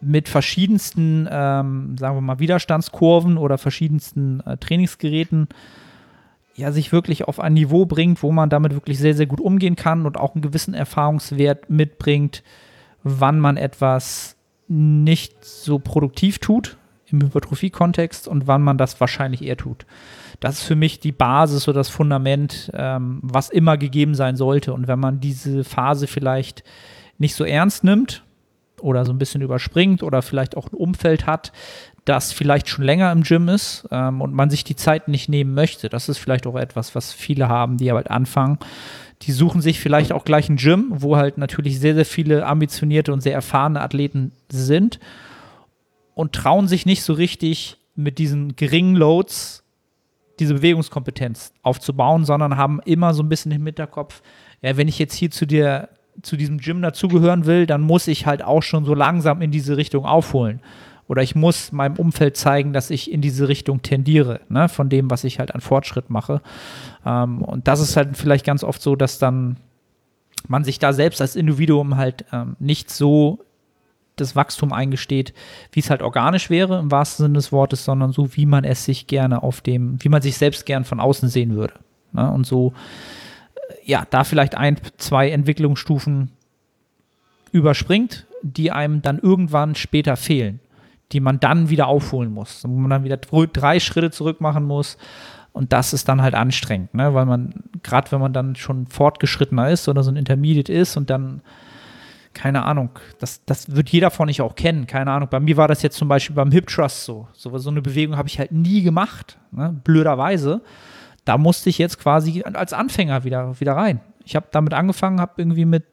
mit verschiedensten, ähm, sagen wir mal, Widerstandskurven oder verschiedensten äh, Trainingsgeräten ja, sich wirklich auf ein Niveau bringt, wo man damit wirklich sehr, sehr gut umgehen kann und auch einen gewissen Erfahrungswert mitbringt, wann man etwas nicht so produktiv tut im Hypertrophie-Kontext und wann man das wahrscheinlich eher tut. Das ist für mich die Basis oder das Fundament, ähm, was immer gegeben sein sollte. Und wenn man diese Phase vielleicht nicht so ernst nimmt oder so ein bisschen überspringt oder vielleicht auch ein Umfeld hat, das vielleicht schon länger im Gym ist ähm, und man sich die Zeit nicht nehmen möchte. Das ist vielleicht auch etwas, was viele haben, die halt anfangen. Die suchen sich vielleicht auch gleich ein Gym, wo halt natürlich sehr, sehr viele ambitionierte und sehr erfahrene Athleten sind und trauen sich nicht so richtig mit diesen geringen Loads diese Bewegungskompetenz aufzubauen, sondern haben immer so ein bisschen im Hinterkopf, ja, wenn ich jetzt hier zu dir zu diesem Gym dazugehören will, dann muss ich halt auch schon so langsam in diese Richtung aufholen oder ich muss meinem Umfeld zeigen, dass ich in diese Richtung tendiere, ne, von dem, was ich halt an Fortschritt mache. Ähm, und das ist halt vielleicht ganz oft so, dass dann man sich da selbst als Individuum halt ähm, nicht so das Wachstum eingesteht, wie es halt organisch wäre, im wahrsten Sinne des Wortes, sondern so, wie man es sich gerne auf dem, wie man sich selbst gern von außen sehen würde. Ne? Und so, äh, ja, da vielleicht ein, zwei Entwicklungsstufen überspringt, die einem dann irgendwann später fehlen die man dann wieder aufholen muss, wo man dann wieder drei Schritte zurück machen muss. Und das ist dann halt anstrengend, ne? weil man, gerade wenn man dann schon fortgeschrittener ist oder so ein Intermediate ist und dann, keine Ahnung, das, das wird jeder von euch auch kennen, keine Ahnung. Bei mir war das jetzt zum Beispiel beim Hip Trust so. So, so eine Bewegung habe ich halt nie gemacht, ne? blöderweise. Da musste ich jetzt quasi als Anfänger wieder, wieder rein. Ich habe damit angefangen, habe irgendwie mit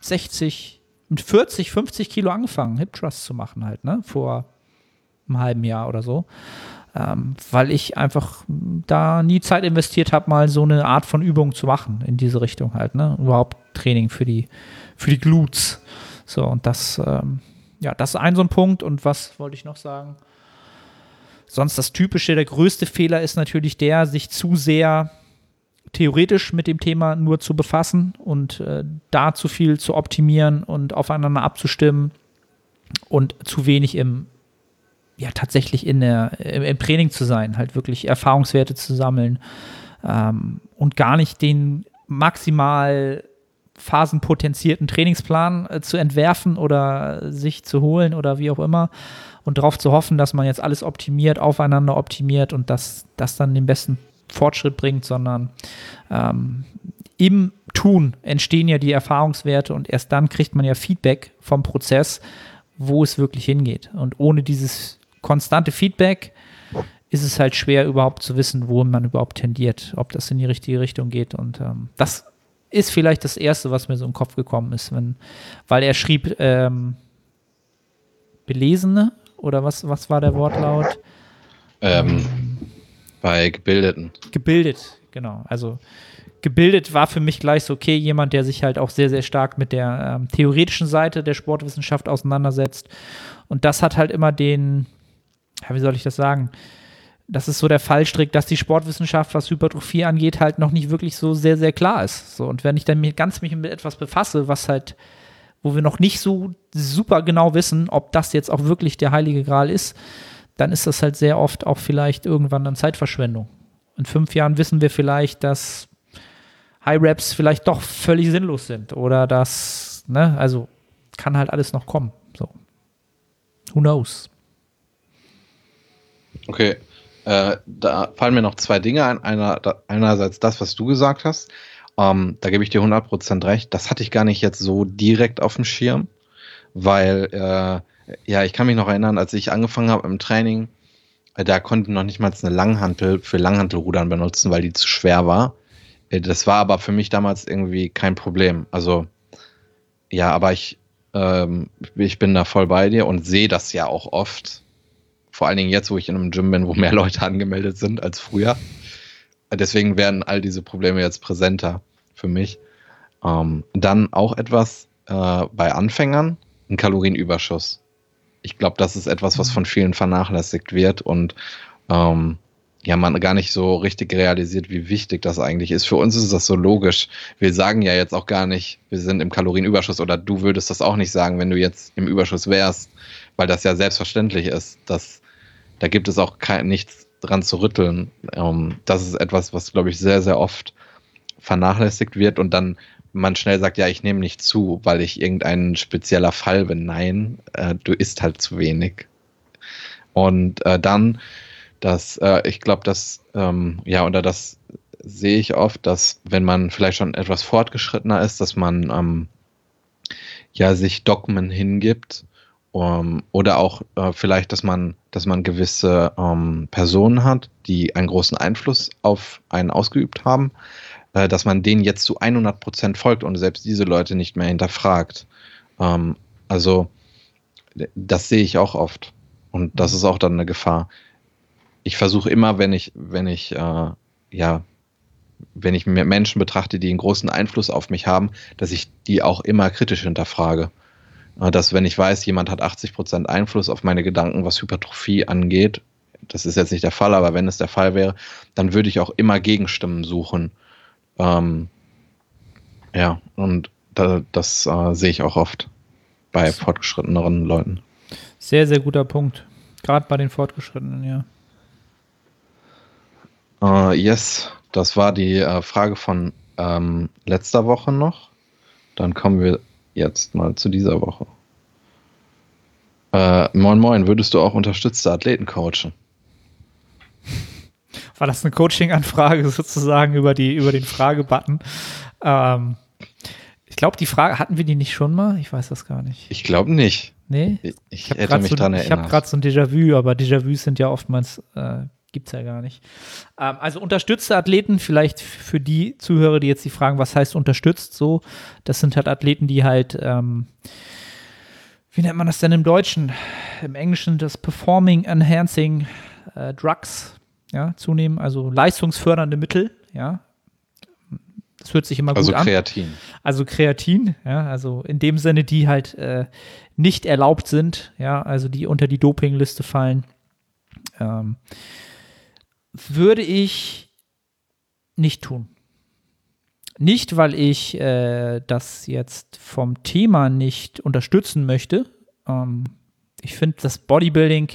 60, mit 40, 50 Kilo angefangen, Hip Trust zu machen halt, ne? Vor einem halben Jahr oder so. Ähm, weil ich einfach da nie Zeit investiert habe, mal so eine Art von Übung zu machen in diese Richtung halt, ne? Überhaupt Training für die, für die Glutes. So, und das, ähm, ja, das ist ein so ein Punkt. Und was wollte ich noch sagen? Sonst das Typische, der größte Fehler ist natürlich der, sich zu sehr theoretisch mit dem Thema nur zu befassen und äh, da zu viel zu optimieren und aufeinander abzustimmen und zu wenig im ja tatsächlich in der im, im Training zu sein, halt wirklich Erfahrungswerte zu sammeln ähm, und gar nicht den maximal phasenpotenzierten Trainingsplan äh, zu entwerfen oder sich zu holen oder wie auch immer und darauf zu hoffen, dass man jetzt alles optimiert, aufeinander optimiert und dass das dann den besten Fortschritt bringt, sondern ähm, im Tun entstehen ja die Erfahrungswerte und erst dann kriegt man ja Feedback vom Prozess, wo es wirklich hingeht. Und ohne dieses konstante Feedback ist es halt schwer überhaupt zu wissen, wo man überhaupt tendiert, ob das in die richtige Richtung geht. Und ähm, das ist vielleicht das Erste, was mir so im Kopf gekommen ist, wenn, weil er schrieb ähm, Belesene oder was, was war der Wortlaut? Ähm, bei Gebildeten. Gebildet, genau. Also gebildet war für mich gleich so, okay, jemand, der sich halt auch sehr, sehr stark mit der ähm, theoretischen Seite der Sportwissenschaft auseinandersetzt. Und das hat halt immer den, ja, wie soll ich das sagen? Das ist so der Fallstrick, dass die Sportwissenschaft, was Hypertrophie angeht, halt noch nicht wirklich so sehr, sehr klar ist. So, und wenn ich dann mich ganz mich mit etwas befasse, was halt, wo wir noch nicht so super genau wissen, ob das jetzt auch wirklich der heilige Gral ist, dann ist das halt sehr oft auch vielleicht irgendwann dann Zeitverschwendung. In fünf Jahren wissen wir vielleicht, dass High Raps vielleicht doch völlig sinnlos sind oder dass, ne, also kann halt alles noch kommen. So. Who knows? Okay. Äh, da fallen mir noch zwei Dinge ein. Einer, da, einerseits das, was du gesagt hast. Ähm, da gebe ich dir 100% recht. Das hatte ich gar nicht jetzt so direkt auf dem Schirm, weil äh, ja, ich kann mich noch erinnern, als ich angefangen habe im Training, äh, da konnte noch nicht mal eine Langhantel für Langhantelrudern benutzen, weil die zu schwer war. Äh, das war aber für mich damals irgendwie kein Problem. Also, ja, aber ich, ähm, ich bin da voll bei dir und sehe das ja auch oft. Vor allen Dingen jetzt, wo ich in einem Gym bin, wo mehr Leute angemeldet sind als früher. Deswegen werden all diese Probleme jetzt präsenter für mich. Ähm, dann auch etwas äh, bei Anfängern, ein Kalorienüberschuss ich glaube, das ist etwas, was mhm. von vielen vernachlässigt wird und ähm, ja, man gar nicht so richtig realisiert, wie wichtig das eigentlich ist. Für uns ist das so logisch. Wir sagen ja jetzt auch gar nicht, wir sind im Kalorienüberschuss oder du würdest das auch nicht sagen, wenn du jetzt im Überschuss wärst, weil das ja selbstverständlich ist. Dass, da gibt es auch kein, nichts dran zu rütteln. Ähm, das ist etwas, was, glaube ich, sehr, sehr oft vernachlässigt wird und dann man schnell sagt, ja, ich nehme nicht zu, weil ich irgendein spezieller Fall bin. Nein, äh, du isst halt zu wenig. Und äh, dann, dass äh, ich glaube, dass, ähm, ja, oder das sehe ich oft, dass wenn man vielleicht schon etwas fortgeschrittener ist, dass man ähm, ja sich Dogmen hingibt um, ähm, oder auch äh, vielleicht, dass man, dass man gewisse ähm, Personen hat, die einen großen Einfluss auf einen ausgeübt haben, äh, dass man denen jetzt zu 100 Prozent folgt und selbst diese Leute nicht mehr hinterfragt. Ähm, also das sehe ich auch oft und das ist auch dann eine Gefahr. Ich versuche immer, wenn ich, wenn ich, äh, ja, wenn ich mir Menschen betrachte, die einen großen Einfluss auf mich haben, dass ich die auch immer kritisch hinterfrage. Äh, dass wenn ich weiß, jemand hat 80 Prozent Einfluss auf meine Gedanken, was Hypertrophie angeht, das ist jetzt nicht der Fall, aber wenn es der Fall wäre, dann würde ich auch immer Gegenstimmen suchen. Ähm, ja, und da, das äh, sehe ich auch oft bei fortgeschritteneren Leuten. Sehr, sehr guter Punkt. Gerade bei den Fortgeschrittenen, ja. Uh, yes, das war die äh, Frage von ähm, letzter Woche noch. Dann kommen wir jetzt mal zu dieser Woche. Äh, moin Moin, würdest du auch unterstützte Athleten coachen? War das eine Coaching-Anfrage sozusagen über, die, über den Fragebutton? Ähm, ich glaube, die Frage, hatten wir die nicht schon mal? Ich weiß das gar nicht. Ich glaube nicht. Nee? Ich, ich hab so, Ich habe gerade so ein Déjà-vu, aber Déjà-vus sind ja oftmals, äh, gibt es ja gar nicht. Ähm, also unterstützte Athleten, vielleicht für die Zuhörer, die jetzt die fragen, was heißt unterstützt so, das sind halt Athleten, die halt, ähm, wie nennt man das denn im Deutschen? Im Englischen das Performing Enhancing äh, Drugs, ja, zunehmen, also leistungsfördernde Mittel, ja. Das hört sich immer also gut an. Kreatin. Also Kreatin, ja, also in dem Sinne, die halt äh, nicht erlaubt sind, ja, also die unter die Dopingliste fallen, ähm, würde ich nicht tun. Nicht, weil ich äh, das jetzt vom Thema nicht unterstützen möchte. Ähm, ich finde, dass Bodybuilding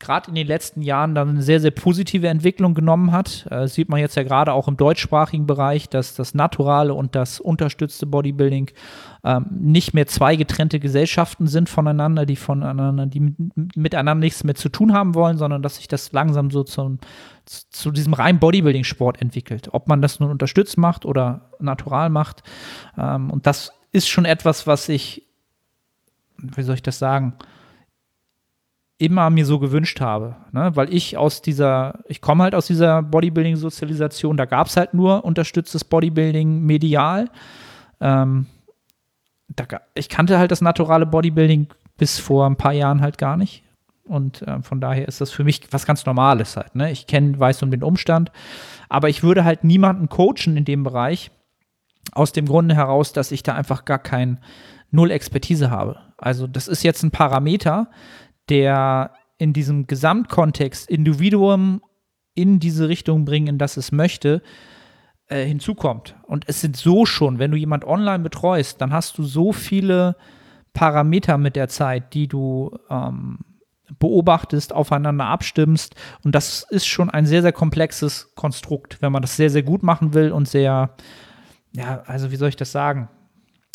gerade in den letzten Jahren dann eine sehr, sehr positive Entwicklung genommen hat. Äh, sieht man jetzt ja gerade auch im deutschsprachigen Bereich, dass das naturale und das unterstützte Bodybuilding ähm, nicht mehr zwei getrennte Gesellschaften sind voneinander, die voneinander, die mit, miteinander nichts mehr zu tun haben wollen, sondern dass sich das langsam so zum, zu diesem reinen Bodybuilding-Sport entwickelt. Ob man das nun unterstützt macht oder natural macht. Ähm, und das ist schon etwas, was ich, wie soll ich das sagen, immer mir so gewünscht habe. Ne? Weil ich aus dieser, ich komme halt aus dieser Bodybuilding-Sozialisation, da gab es halt nur unterstütztes Bodybuilding medial. Ähm, da, ich kannte halt das naturale Bodybuilding bis vor ein paar Jahren halt gar nicht. Und äh, von daher ist das für mich was ganz Normales halt. Ne? Ich kenne, weiß um den Umstand. Aber ich würde halt niemanden coachen in dem Bereich, aus dem Grunde heraus, dass ich da einfach gar kein Null Expertise habe. Also, das ist jetzt ein Parameter, der in diesem Gesamtkontext Individuum in diese Richtung bringen, in das es möchte, äh, hinzukommt. Und es sind so schon, wenn du jemand online betreust, dann hast du so viele Parameter mit der Zeit, die du ähm, beobachtest, aufeinander abstimmst. Und das ist schon ein sehr, sehr komplexes Konstrukt, wenn man das sehr, sehr gut machen will und sehr, ja, also wie soll ich das sagen?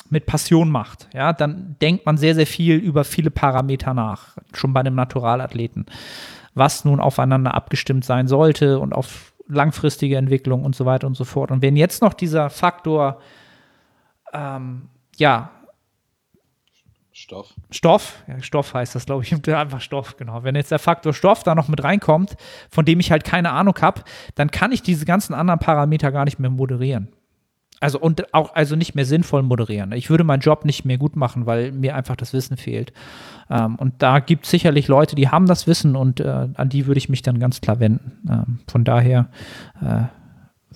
Mit Passion macht, ja, dann denkt man sehr, sehr viel über viele Parameter nach, schon bei einem Naturalathleten, was nun aufeinander abgestimmt sein sollte und auf langfristige Entwicklung und so weiter und so fort. Und wenn jetzt noch dieser Faktor, ähm, ja, Stoff. Stoff, ja, Stoff heißt das, glaube ich, einfach Stoff, genau. Wenn jetzt der Faktor Stoff da noch mit reinkommt, von dem ich halt keine Ahnung habe, dann kann ich diese ganzen anderen Parameter gar nicht mehr moderieren. Also und auch also nicht mehr sinnvoll moderieren. Ich würde meinen Job nicht mehr gut machen, weil mir einfach das Wissen fehlt. Ähm, und da gibt es sicherlich Leute, die haben das Wissen und äh, an die würde ich mich dann ganz klar wenden. Ähm, von daher äh,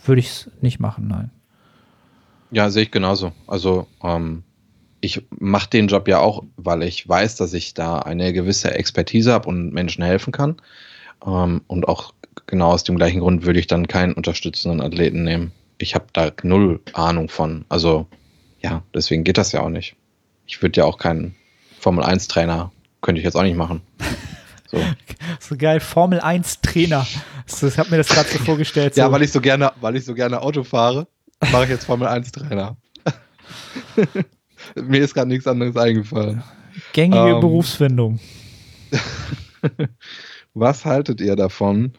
würde ich es nicht machen, nein. Ja, sehe ich genauso. Also ähm, ich mache den Job ja auch, weil ich weiß, dass ich da eine gewisse Expertise habe und Menschen helfen kann. Ähm, und auch genau aus dem gleichen Grund würde ich dann keinen unterstützenden Athleten nehmen. Ich habe da null Ahnung von. Also ja, deswegen geht das ja auch nicht. Ich würde ja auch keinen Formel 1 Trainer, könnte ich jetzt auch nicht machen. So, so geil, Formel 1 Trainer. Ich habe mir das gerade so vorgestellt. So. Ja, weil ich so gerne, weil ich so gerne Auto fahre, mache ich jetzt Formel 1 Trainer. Mir ist gerade nichts anderes eingefallen. Gängige Ähm. Berufsfindung. Was haltet ihr davon,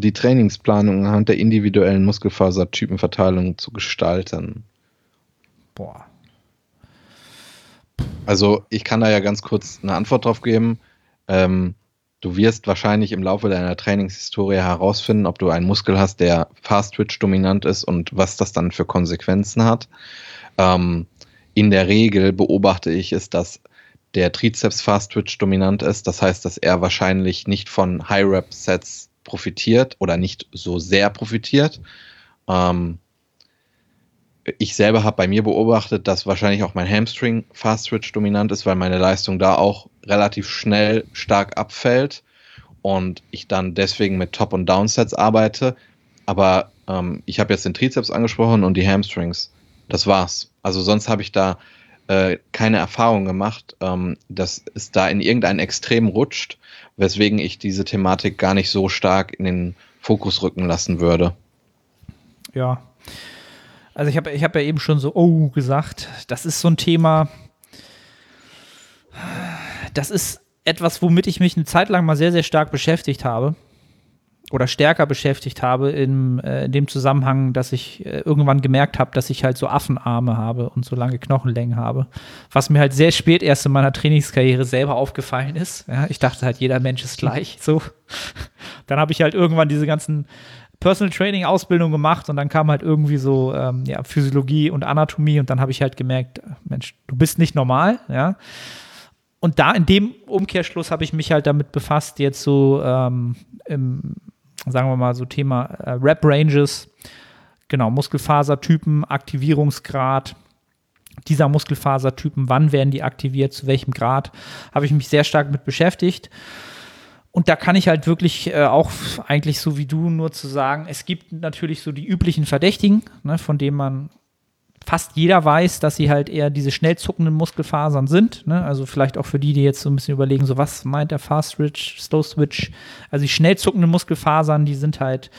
die Trainingsplanung anhand der individuellen Muskelfasertypenverteilung zu gestalten? Boah. Also ich kann da ja ganz kurz eine Antwort drauf geben. Ähm, du wirst wahrscheinlich im Laufe deiner Trainingshistorie herausfinden, ob du einen Muskel hast, der Fast Twitch dominant ist und was das dann für Konsequenzen hat. Ähm, in der Regel beobachte ich es, dass der Trizeps Fast Twitch dominant ist. Das heißt, dass er wahrscheinlich nicht von High Rep Sets profitiert oder nicht so sehr profitiert. Ähm, ich selber habe bei mir beobachtet, dass wahrscheinlich auch mein Hamstring Fast Twitch dominant ist, weil meine Leistung da auch relativ schnell stark abfällt und ich dann deswegen mit Top- und Downsets arbeite. Aber ähm, ich habe jetzt den Trizeps angesprochen und die Hamstrings. Das war's. Also sonst habe ich da äh, keine Erfahrung gemacht, ähm, dass es da in irgendein Extrem rutscht, weswegen ich diese Thematik gar nicht so stark in den Fokus rücken lassen würde. Ja. Also ich habe ich hab ja eben schon so, oh, gesagt, das ist so ein Thema, das ist etwas, womit ich mich eine Zeit lang mal sehr, sehr stark beschäftigt habe oder stärker beschäftigt habe in, äh, in dem Zusammenhang, dass ich äh, irgendwann gemerkt habe, dass ich halt so Affenarme habe und so lange Knochenlängen habe. Was mir halt sehr spät erst in meiner Trainingskarriere selber aufgefallen ist. Ja, ich dachte halt, jeder Mensch ist gleich. So. Dann habe ich halt irgendwann diese ganzen Personal Training Ausbildung gemacht und dann kam halt irgendwie so ähm, ja, Physiologie und Anatomie und dann habe ich halt gemerkt, Mensch, du bist nicht normal, ja und da in dem Umkehrschluss habe ich mich halt damit befasst, jetzt so ähm, im, sagen wir mal, so Thema äh, Rap-Ranges, genau, Muskelfasertypen, Aktivierungsgrad dieser Muskelfasertypen, wann werden die aktiviert, zu welchem Grad, habe ich mich sehr stark mit beschäftigt. Und da kann ich halt wirklich äh, auch eigentlich so wie du nur zu sagen, es gibt natürlich so die üblichen Verdächtigen, ne, von denen man fast jeder weiß, dass sie halt eher diese schnell zuckenden Muskelfasern sind. Ne? Also vielleicht auch für die, die jetzt so ein bisschen überlegen, so was meint der Fast Switch, Slow Switch. Also die schnell zuckenden Muskelfasern, die sind halt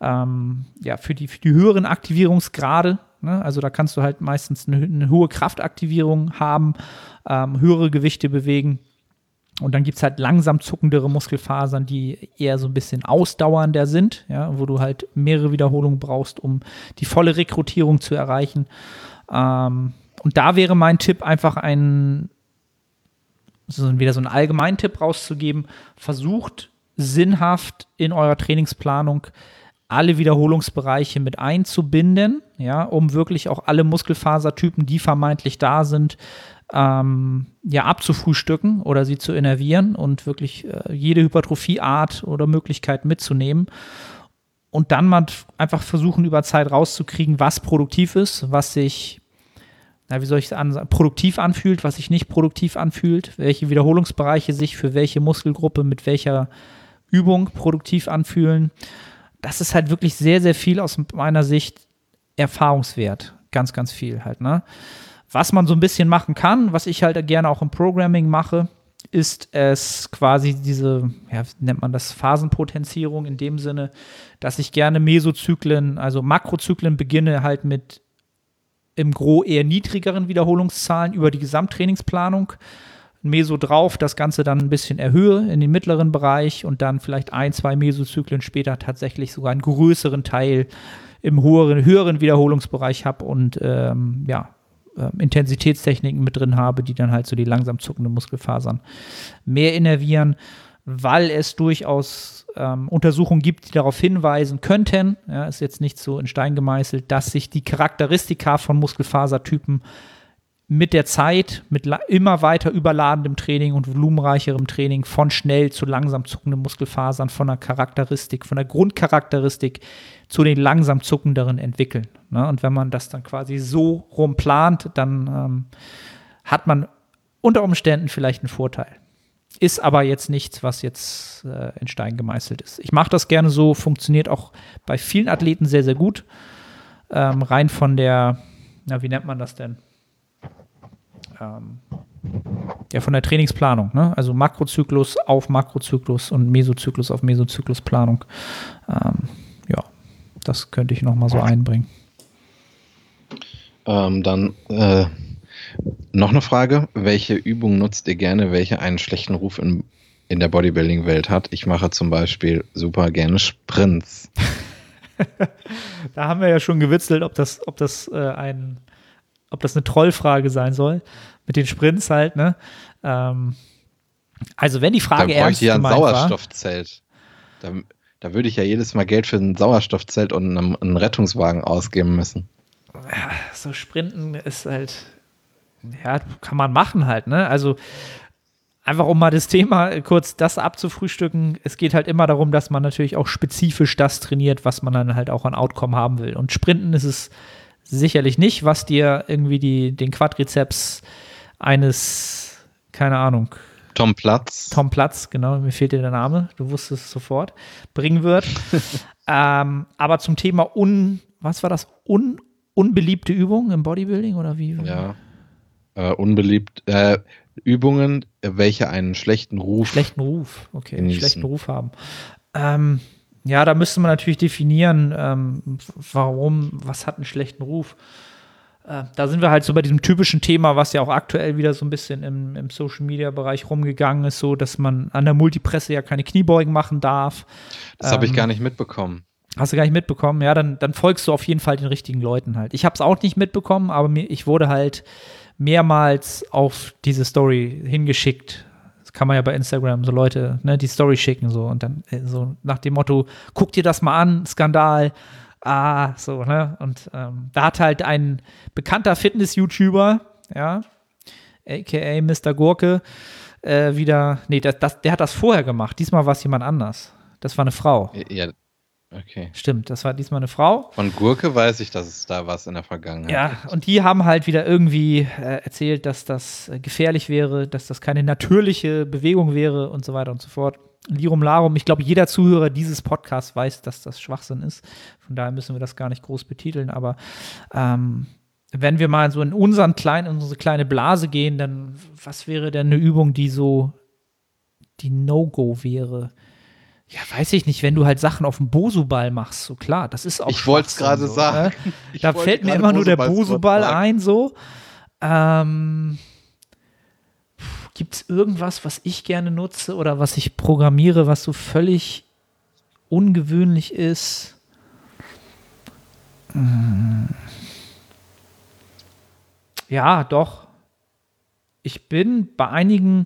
ähm, ja für die, für die höheren Aktivierungsgrade. Ne? Also da kannst du halt meistens eine, eine hohe Kraftaktivierung haben, ähm, höhere Gewichte bewegen. Und dann gibt es halt langsam zuckendere Muskelfasern, die eher so ein bisschen ausdauernder sind, ja, wo du halt mehrere Wiederholungen brauchst, um die volle Rekrutierung zu erreichen. Ähm, und da wäre mein Tipp einfach ein, so wieder so einen allgemeinen Tipp rauszugeben. Versucht sinnhaft in eurer Trainingsplanung alle Wiederholungsbereiche mit einzubinden, ja, um wirklich auch alle Muskelfasertypen, die vermeintlich da sind, ähm, ja, abzufrühstücken oder sie zu innervieren und wirklich äh, jede Hypertrophieart oder Möglichkeit mitzunehmen. Und dann mal einfach versuchen, über Zeit rauszukriegen, was produktiv ist, was sich, na, wie soll ich sagen, produktiv anfühlt, was sich nicht produktiv anfühlt, welche Wiederholungsbereiche sich für welche Muskelgruppe mit welcher Übung produktiv anfühlen. Das ist halt wirklich sehr, sehr viel aus meiner Sicht Erfahrungswert. Ganz, ganz viel halt, ne? Was man so ein bisschen machen kann, was ich halt gerne auch im Programming mache, ist es quasi diese, ja, nennt man das Phasenpotenzierung in dem Sinne, dass ich gerne Mesozyklen, also Makrozyklen beginne halt mit im Gro eher niedrigeren Wiederholungszahlen über die Gesamttrainingsplanung. Meso drauf, das Ganze dann ein bisschen erhöhe in den mittleren Bereich und dann vielleicht ein, zwei Mesozyklen später tatsächlich sogar einen größeren Teil im höheren, höheren Wiederholungsbereich habe und ähm, ja, Intensitätstechniken mit drin habe, die dann halt so die langsam zuckenden Muskelfasern mehr innervieren, weil es durchaus ähm, Untersuchungen gibt, die darauf hinweisen könnten, ja, ist jetzt nicht so in Stein gemeißelt, dass sich die Charakteristika von Muskelfasertypen mit der Zeit, mit immer weiter überladendem Training und volumenreicherem Training von schnell zu langsam zuckenden Muskelfasern, von der Charakteristik, von der Grundcharakteristik zu den langsam zuckenderen entwickeln. Ne? Und wenn man das dann quasi so rum plant, dann ähm, hat man unter Umständen vielleicht einen Vorteil. Ist aber jetzt nichts, was jetzt äh, in Stein gemeißelt ist. Ich mache das gerne so, funktioniert auch bei vielen Athleten sehr, sehr gut. Ähm, rein von der, na, wie nennt man das denn? ähm, ja, von der Trainingsplanung, ne? also Makrozyklus auf Makrozyklus und Mesozyklus auf Mesozyklusplanung. Ähm, das könnte ich nochmal so einbringen. Ähm, dann äh, noch eine Frage. Welche Übung nutzt ihr gerne, welche einen schlechten Ruf in, in der Bodybuilding-Welt hat? Ich mache zum Beispiel super gerne Sprints. da haben wir ja schon gewitzelt, ob das, ob das äh, ein ob das eine Trollfrage sein soll, mit den Sprints halt, ne? Ähm, also wenn die Frage da ernst ich ja ein Sauerstoffzelt. Da, da würde ich ja jedes Mal Geld für ein Sauerstoffzelt und einen, einen Rettungswagen ausgeben müssen. Ja, so Sprinten ist halt, ja, kann man machen halt, ne? Also einfach um mal das Thema kurz das abzufrühstücken, es geht halt immer darum, dass man natürlich auch spezifisch das trainiert, was man dann halt auch an Outcome haben will. Und Sprinten ist es sicherlich nicht, was dir irgendwie die, den Quadrizeps eines, keine Ahnung. Tom Platz. Tom Platz, genau, mir fehlt dir der Name, du wusstest es sofort, bringen wird. ähm, aber zum Thema un, was war das? Un, unbeliebte Übungen im Bodybuilding oder wie? Ja. Äh, unbeliebt, äh, Übungen, welche einen schlechten Ruf. Schlechten Ruf, okay, genießen. schlechten Ruf haben. Ähm, ja, da müsste man natürlich definieren, ähm, warum, was hat einen schlechten Ruf. Äh, da sind wir halt so bei diesem typischen Thema, was ja auch aktuell wieder so ein bisschen im, im Social-Media-Bereich rumgegangen ist, so dass man an der Multipresse ja keine Kniebeugen machen darf. Das habe ich gar nicht mitbekommen. Hast du gar nicht mitbekommen? Ja, dann, dann folgst du auf jeden Fall den richtigen Leuten halt. Ich habe es auch nicht mitbekommen, aber mir, ich wurde halt mehrmals auf diese Story hingeschickt. Das kann man ja bei Instagram so Leute, ne, die Story schicken so und dann äh, so nach dem Motto, guck dir das mal an, Skandal. Ah, so, ne? Und ähm, da hat halt ein bekannter Fitness-YouTuber, ja, aka Mr. Gurke, äh, wieder, nee, das, das, der hat das vorher gemacht. Diesmal war es jemand anders. Das war eine Frau. Ja, okay. Stimmt, das war diesmal eine Frau. Von Gurke weiß ich, dass es da was in der Vergangenheit Ja, gibt. und die haben halt wieder irgendwie äh, erzählt, dass das äh, gefährlich wäre, dass das keine natürliche Bewegung wäre und so weiter und so fort. Lirum Larum, ich glaube, jeder Zuhörer dieses Podcasts weiß, dass das Schwachsinn ist. Von daher müssen wir das gar nicht groß betiteln. Aber ähm, wenn wir mal so in unseren kleinen, in unsere kleine Blase gehen, dann was wäre denn eine Übung, die so die No-Go wäre? Ja, weiß ich nicht, wenn du halt Sachen auf dem Bosu-Ball machst, so klar, das ist auch Ich wollt's Schwachsinn, gerade so, sagen. Ne? Da wollte fällt mir immer nur der Bosu-Ball ein, so. Ähm, Gibt es irgendwas, was ich gerne nutze oder was ich programmiere, was so völlig ungewöhnlich ist? Hm. Ja, doch. Ich bin bei einigen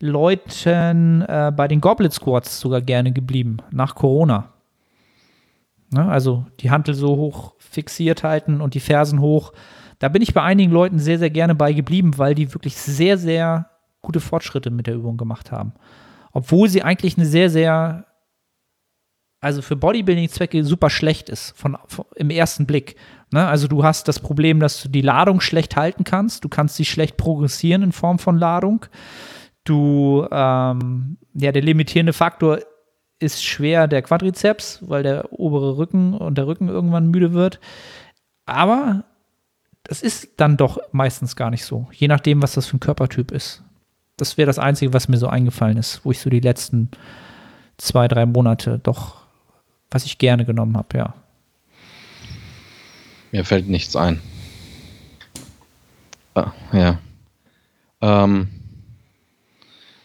Leuten äh, bei den Goblet Squats sogar gerne geblieben, nach Corona. Ne, also die Hantel so hoch fixiert halten und die Fersen hoch. Da bin ich bei einigen Leuten sehr, sehr gerne bei geblieben, weil die wirklich sehr, sehr gute Fortschritte mit der Übung gemacht haben. Obwohl sie eigentlich eine sehr, sehr, also für Bodybuilding-Zwecke super schlecht ist, von, von, im ersten Blick. Ne? Also du hast das Problem, dass du die Ladung schlecht halten kannst, du kannst sie schlecht progressieren in Form von Ladung. Du, ähm, ja, der limitierende Faktor ist schwer der Quadrizeps, weil der obere Rücken und der Rücken irgendwann müde wird. Aber das ist dann doch meistens gar nicht so, je nachdem, was das für ein Körpertyp ist. Das wäre das Einzige, was mir so eingefallen ist, wo ich so die letzten zwei, drei Monate doch, was ich gerne genommen habe, ja. Mir fällt nichts ein. Ah, ja. Ähm,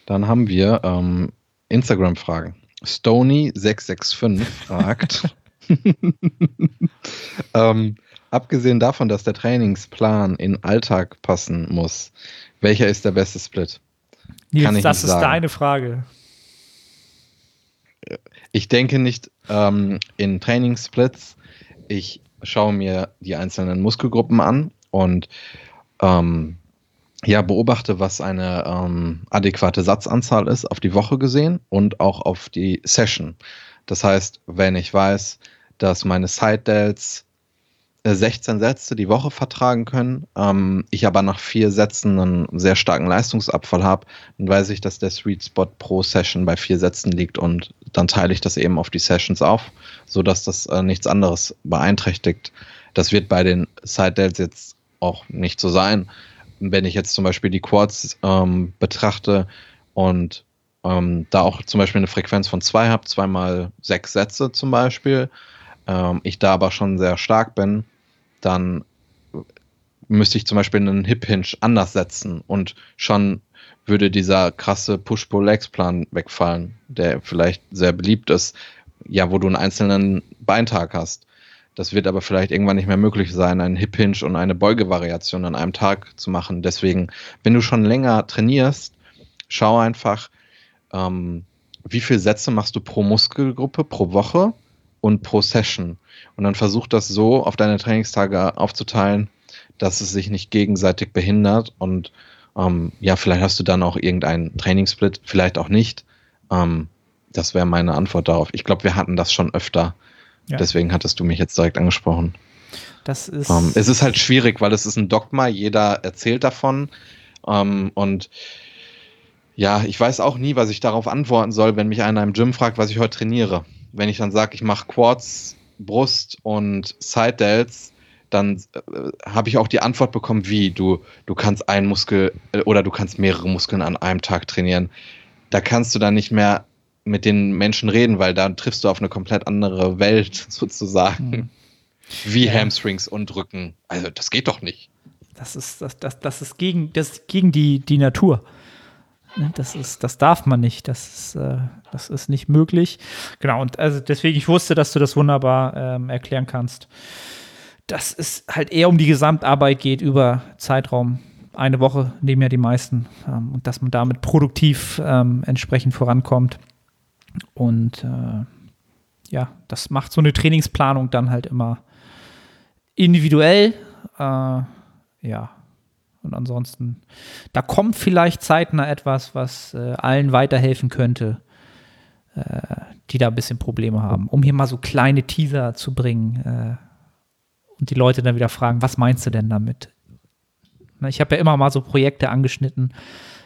dann haben wir ähm, Instagram-Fragen. Stony665 fragt, ähm, abgesehen davon, dass der Trainingsplan in Alltag passen muss, welcher ist der beste Split? Nils, das ist sagen. deine Frage. Ich denke nicht ähm, in Trainingssplits. Ich schaue mir die einzelnen Muskelgruppen an und ähm, ja, beobachte, was eine ähm, adäquate Satzanzahl ist auf die Woche gesehen und auch auf die Session. Das heißt, wenn ich weiß, dass meine Side Delts äh, 16 Sätze die Woche vertragen können, ähm, ich aber nach vier Sätzen einen sehr starken Leistungsabfall habe, dann weiß ich, dass der Sweet Spot pro Session bei vier Sätzen liegt und dann teile ich das eben auf die Sessions auf, sodass das äh, nichts anderes beeinträchtigt. Das wird bei den Side Delts jetzt auch nicht so sein. Wenn ich jetzt zum Beispiel die Quads ähm, betrachte und ähm, da auch zum Beispiel eine Frequenz von zwei habe, zweimal sechs Sätze zum Beispiel, ähm, ich da aber schon sehr stark bin, dann müsste ich zum Beispiel einen Hip Hinge anders setzen und schon würde dieser krasse Push-Pull-Legs-Plan wegfallen, der vielleicht sehr beliebt ist, ja, wo du einen einzelnen Beintag hast. Das wird aber vielleicht irgendwann nicht mehr möglich sein, einen Hip Hinge und eine Beugevariation an einem Tag zu machen. Deswegen, wenn du schon länger trainierst, schau einfach, ähm, wie viele Sätze machst du pro Muskelgruppe pro Woche und pro Session. Und dann versuch das so auf deine Trainingstage aufzuteilen, dass es sich nicht gegenseitig behindert. Und ähm, ja, vielleicht hast du dann auch irgendeinen Trainingssplit, vielleicht auch nicht. Ähm, das wäre meine Antwort darauf. Ich glaube, wir hatten das schon öfter. Ja. Deswegen hattest du mich jetzt direkt angesprochen. Das ist. Ähm, es ist halt schwierig, weil es ist ein Dogma, jeder erzählt davon. Ähm, und ja, ich weiß auch nie, was ich darauf antworten soll, wenn mich einer im Gym fragt, was ich heute trainiere. Wenn ich dann sage, ich mache Quads, Brust und Side Delts, dann äh, habe ich auch die Antwort bekommen, wie du, du kannst einen Muskel äh, oder du kannst mehrere Muskeln an einem Tag trainieren. Da kannst du dann nicht mehr mit den Menschen reden, weil da triffst du auf eine komplett andere Welt sozusagen. Hm. Wie Ja. Hamstrings und Rücken. Also das geht doch nicht. Das ist, das, das, das ist gegen, das ist gegen die, die Natur. Ne, Das ist, das darf man nicht. Das ist, äh, das ist nicht möglich. Genau, und also deswegen, ich wusste, dass du das wunderbar ähm, erklären kannst. Dass es halt eher um die Gesamtarbeit geht über Zeitraum. Eine Woche nehmen ja die meisten. Ähm, und dass man damit produktiv ähm, entsprechend vorankommt. Und äh, ja, das macht so eine Trainingsplanung dann halt immer individuell. Äh, ja, und ansonsten, da kommt vielleicht zeitnah etwas, was äh, allen weiterhelfen könnte, äh, die da ein bisschen Probleme haben. Um hier mal so kleine Teaser zu bringen äh, und die Leute dann wieder fragen, was meinst du denn damit? Na, ich habe ja immer mal so Projekte angeschnitten.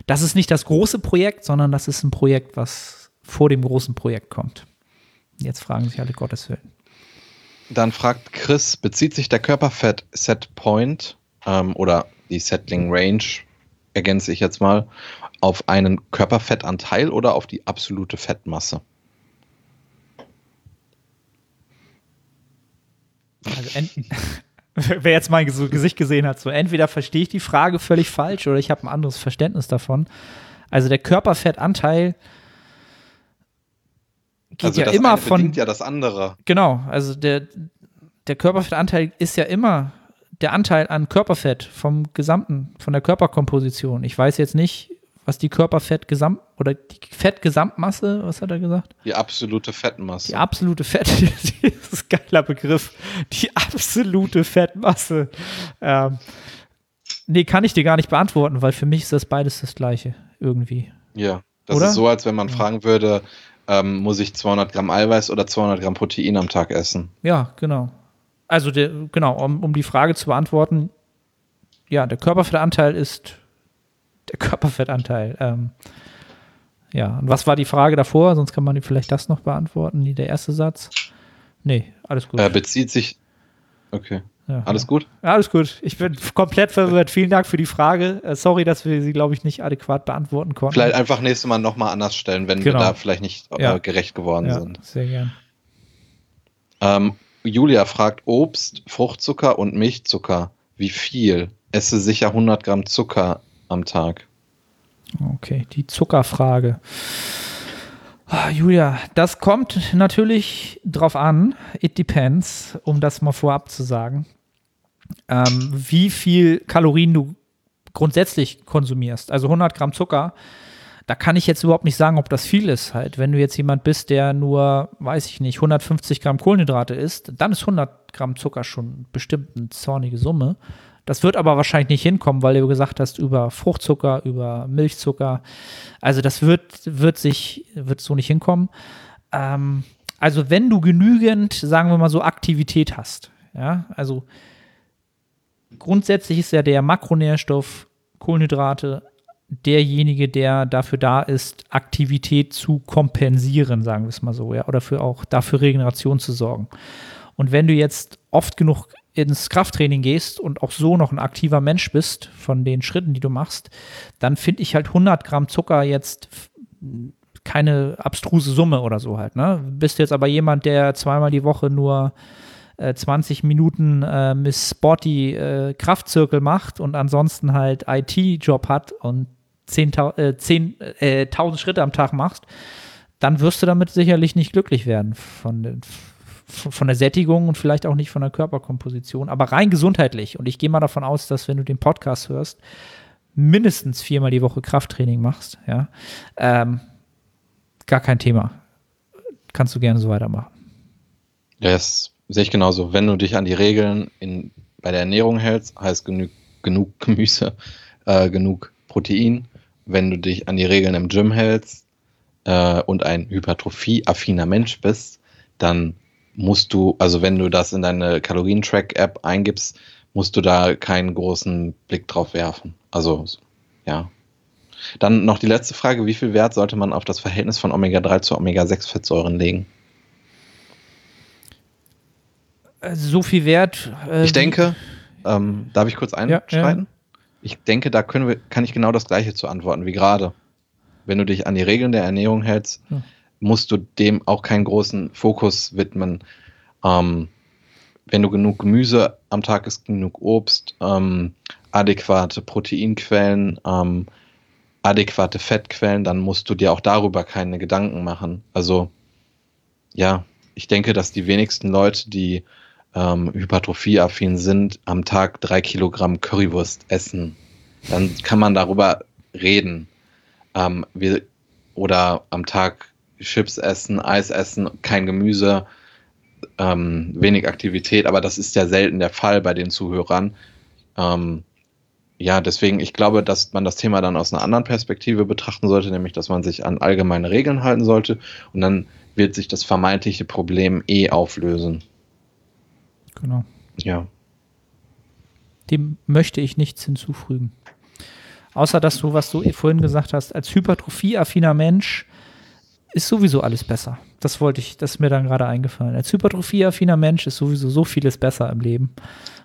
Das ist nicht das große Projekt, sondern das ist ein Projekt, was vor dem großen Projekt kommt. Jetzt fragen sich alle Gottes Willen. Dann fragt Chris, bezieht sich der Körperfett Set Point ähm, oder die Settling Range, ergänze ich jetzt mal, auf einen Körperfettanteil oder auf die absolute Fettmasse? Also wer jetzt mein Ges- Gesicht gesehen hat, so entweder verstehe ich die Frage völlig falsch oder ich habe ein anderes Verständnis davon. Also der Körperfettanteil geht also ja immer von ja das andere. genau, also der der Körperfettanteil ist ja immer der Anteil an Körperfett vom gesamten von der Körperkomposition. Ich weiß jetzt nicht, was die Körperfettgesamt oder die Fettgesamtmasse, was hat er gesagt? Die absolute Fettmasse. Die absolute Fett, das ist ein geiler Begriff. Die absolute Fettmasse. Ähm, nee, kann ich dir gar nicht beantworten, weil für mich ist das beides das Gleiche irgendwie. Ja, das Oder? ist so, als wenn man fragen würde, ähm, muss ich 200 Gramm Eiweiß oder 200 Gramm Protein am Tag essen? Ja, genau. Also, der, genau, um, um die Frage zu beantworten, ja, der Körperfettanteil ist der Körperfettanteil. Ähm, ja, und was war die Frage davor? Sonst kann man vielleicht das noch beantworten, die, der erste Satz. Nee, alles gut. Äh, bezieht sich. Okay. ja, Alles gut? Ja, alles gut. Ich bin komplett verwirrt. Vielen Dank für die Frage. Äh, sorry, dass wir sie, glaube ich, nicht adäquat beantworten konnten. Vielleicht einfach nächstes Mal nochmal anders stellen, wenn Genau. wir da vielleicht nicht äh, Ja. gerecht geworden ja, sind. sehr gern. Ähm, Julia fragt: Obst, Fruchtzucker und Milchzucker. Wie viel? Esse sicher 100 Gramm Zucker am Tag. Okay, die Zuckerfrage. Ah, Julia, das kommt natürlich drauf an. It depends, um das mal vorab zu sagen. Ähm, wie viel Kalorien du grundsätzlich konsumierst. Also 100 Gramm Zucker, da kann ich jetzt überhaupt nicht sagen, ob das viel ist. Halt, wenn du jetzt jemand bist, der nur, weiß ich nicht, 150 Gramm Kohlenhydrate isst, dann ist 100 Gramm Zucker schon bestimmt eine zornige Summe. Das wird aber wahrscheinlich nicht hinkommen, weil du gesagt hast, über Fruchtzucker, über Milchzucker. Also das wird, wird sich, wird so nicht hinkommen. Ähm, also wenn du genügend, sagen wir mal so, Aktivität hast, ja, also grundsätzlich ist ja der Makronährstoff Kohlenhydrate derjenige, der dafür da ist, Aktivität zu kompensieren, sagen wir es mal so, ja, oder für auch dafür Regeneration zu sorgen. Und wenn du jetzt oft genug ins Krafttraining gehst und auch so noch ein aktiver Mensch bist von den Schritten, die du machst, dann finde ich halt 100 Gramm Zucker jetzt keine abstruse Summe oder so halt. Ne? Bist jetzt aber jemand, der zweimal die Woche nur äh, 20 Minuten äh, Miss Sporty äh, Kraftzirkel macht und ansonsten halt IT-Job hat und 10.000 äh, 10, äh, 1000 Schritte am Tag machst, dann wirst du damit sicherlich nicht glücklich werden von, von der Sättigung und vielleicht auch nicht von der Körperkomposition, aber rein gesundheitlich. Und ich gehe mal davon aus, dass wenn du den Podcast hörst, mindestens viermal die Woche Krafttraining machst, ja, ähm, gar kein Thema. Kannst du gerne so weitermachen. Ja, das sehe ich genauso. Wenn du dich an die Regeln in, bei der Ernährung hältst, heißt genug, genug Gemüse, äh, genug Protein. Wenn du dich an die Regeln im Gym hältst äh, und ein hypertrophie-affiner Mensch bist, dann musst du, also wenn du das in deine Kalorientrack-App eingibst, musst du da keinen großen Blick drauf werfen. Also, ja. Dann noch die letzte Frage: Wie viel Wert sollte man auf das Verhältnis von Omega-3 zu Omega-6-Fettsäuren legen? Äh, So viel Wert. äh, Ich denke, ähm, darf ich kurz einschreiten? Ich denke, da können wir, kann ich genau das Gleiche zu antworten wie gerade. Wenn du dich an die Regeln der Ernährung hältst, Ja. musst du dem auch keinen großen Fokus widmen. Ähm, wenn du genug Gemüse am Tag isst, genug Obst, ähm, adäquate Proteinquellen, ähm, adäquate Fettquellen, dann musst du dir auch darüber keine Gedanken machen. Also ja, ich denke, dass die wenigsten Leute, die ähm, hypertrophieaffin sind, am Tag drei Kilogramm Currywurst essen. Dann kann man darüber reden. Ähm, wir, oder am Tag Chips essen, Eis essen, kein Gemüse, ähm, wenig Aktivität, aber das ist ja selten der Fall bei den Zuhörern. Ähm, ja, deswegen, ich glaube, dass man das Thema dann aus einer anderen Perspektive betrachten sollte, nämlich, dass man sich an allgemeine Regeln halten sollte und dann wird sich das vermeintliche Problem eh auflösen. Genau. Ja. Dem möchte ich nichts hinzufügen. Außer dass du, was du vorhin gesagt hast, als hypertrophieaffiner Mensch ist sowieso alles besser. Das wollte ich, das ist mir dann gerade eingefallen. Als hypertrophieaffiner Mensch ist sowieso so vieles besser im Leben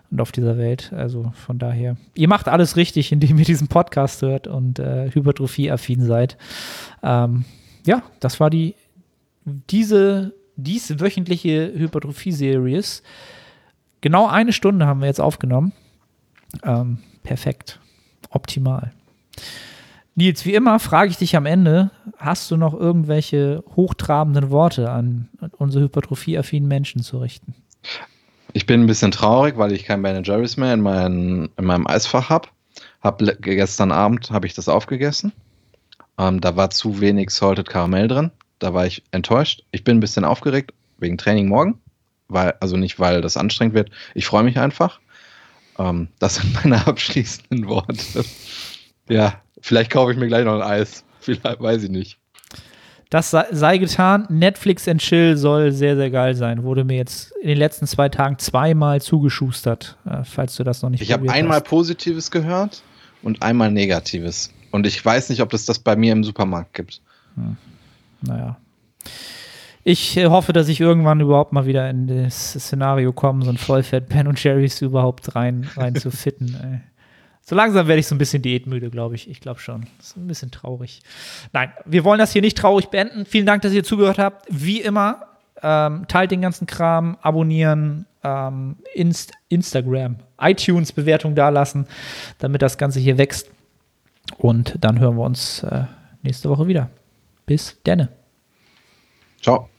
und auf dieser Welt. Also von daher, ihr macht alles richtig, indem ihr diesen Podcast hört und äh, hypertrophieaffin seid. Ähm, ja, das war die diese dies wöchentliche Hypertrophie-Series. Genau eine Stunde haben wir jetzt aufgenommen. Ähm, perfekt. Optimal. Nils, wie immer frage ich dich am Ende, hast du noch irgendwelche hochtrabenden Worte an unsere hypertrophie-affinen Menschen zu richten? Ich bin ein bisschen traurig, weil ich kein Ben Jerry's mehr in, mein, in meinem Eisfach habe. Hab gestern Abend habe ich das aufgegessen. Ähm, da war zu wenig Salted Caramel drin. Da war ich enttäuscht. Ich bin ein bisschen aufgeregt wegen Training morgen, weil also nicht weil das anstrengend wird. Ich freue mich einfach. Ähm, das sind meine abschließenden Worte. ja, vielleicht kaufe ich mir gleich noch ein Eis. Vielleicht weiß ich nicht. Das sei, getan. Netflix and Chill soll sehr, sehr geil sein. Wurde mir jetzt in den letzten zwei Tagen zweimal zugeschustert, äh, falls du das noch nicht Ich habe einmal hast. Positives gehört und einmal Negatives. Und ich weiß nicht, ob es das bei mir im Supermarkt gibt. Hm. Naja. Ich äh, hoffe, dass ich irgendwann überhaupt mal wieder in das Szenario komme, so ein Vollfett Ben und Jerry's überhaupt rein, rein zu fitten. Ey. So langsam werde ich so ein bisschen diätmüde, glaube ich. Ich glaube schon. Das ist ein bisschen traurig. Nein, wir wollen das hier nicht traurig beenden. Vielen Dank, dass ihr zugehört habt. Wie immer, ähm, teilt den ganzen Kram, abonnieren, ähm, Inst Instagram, iTunes-Bewertung dalassen, damit das Ganze hier wächst. Und dann hören wir uns äh, nächste Woche wieder. Bis denne. Ciao.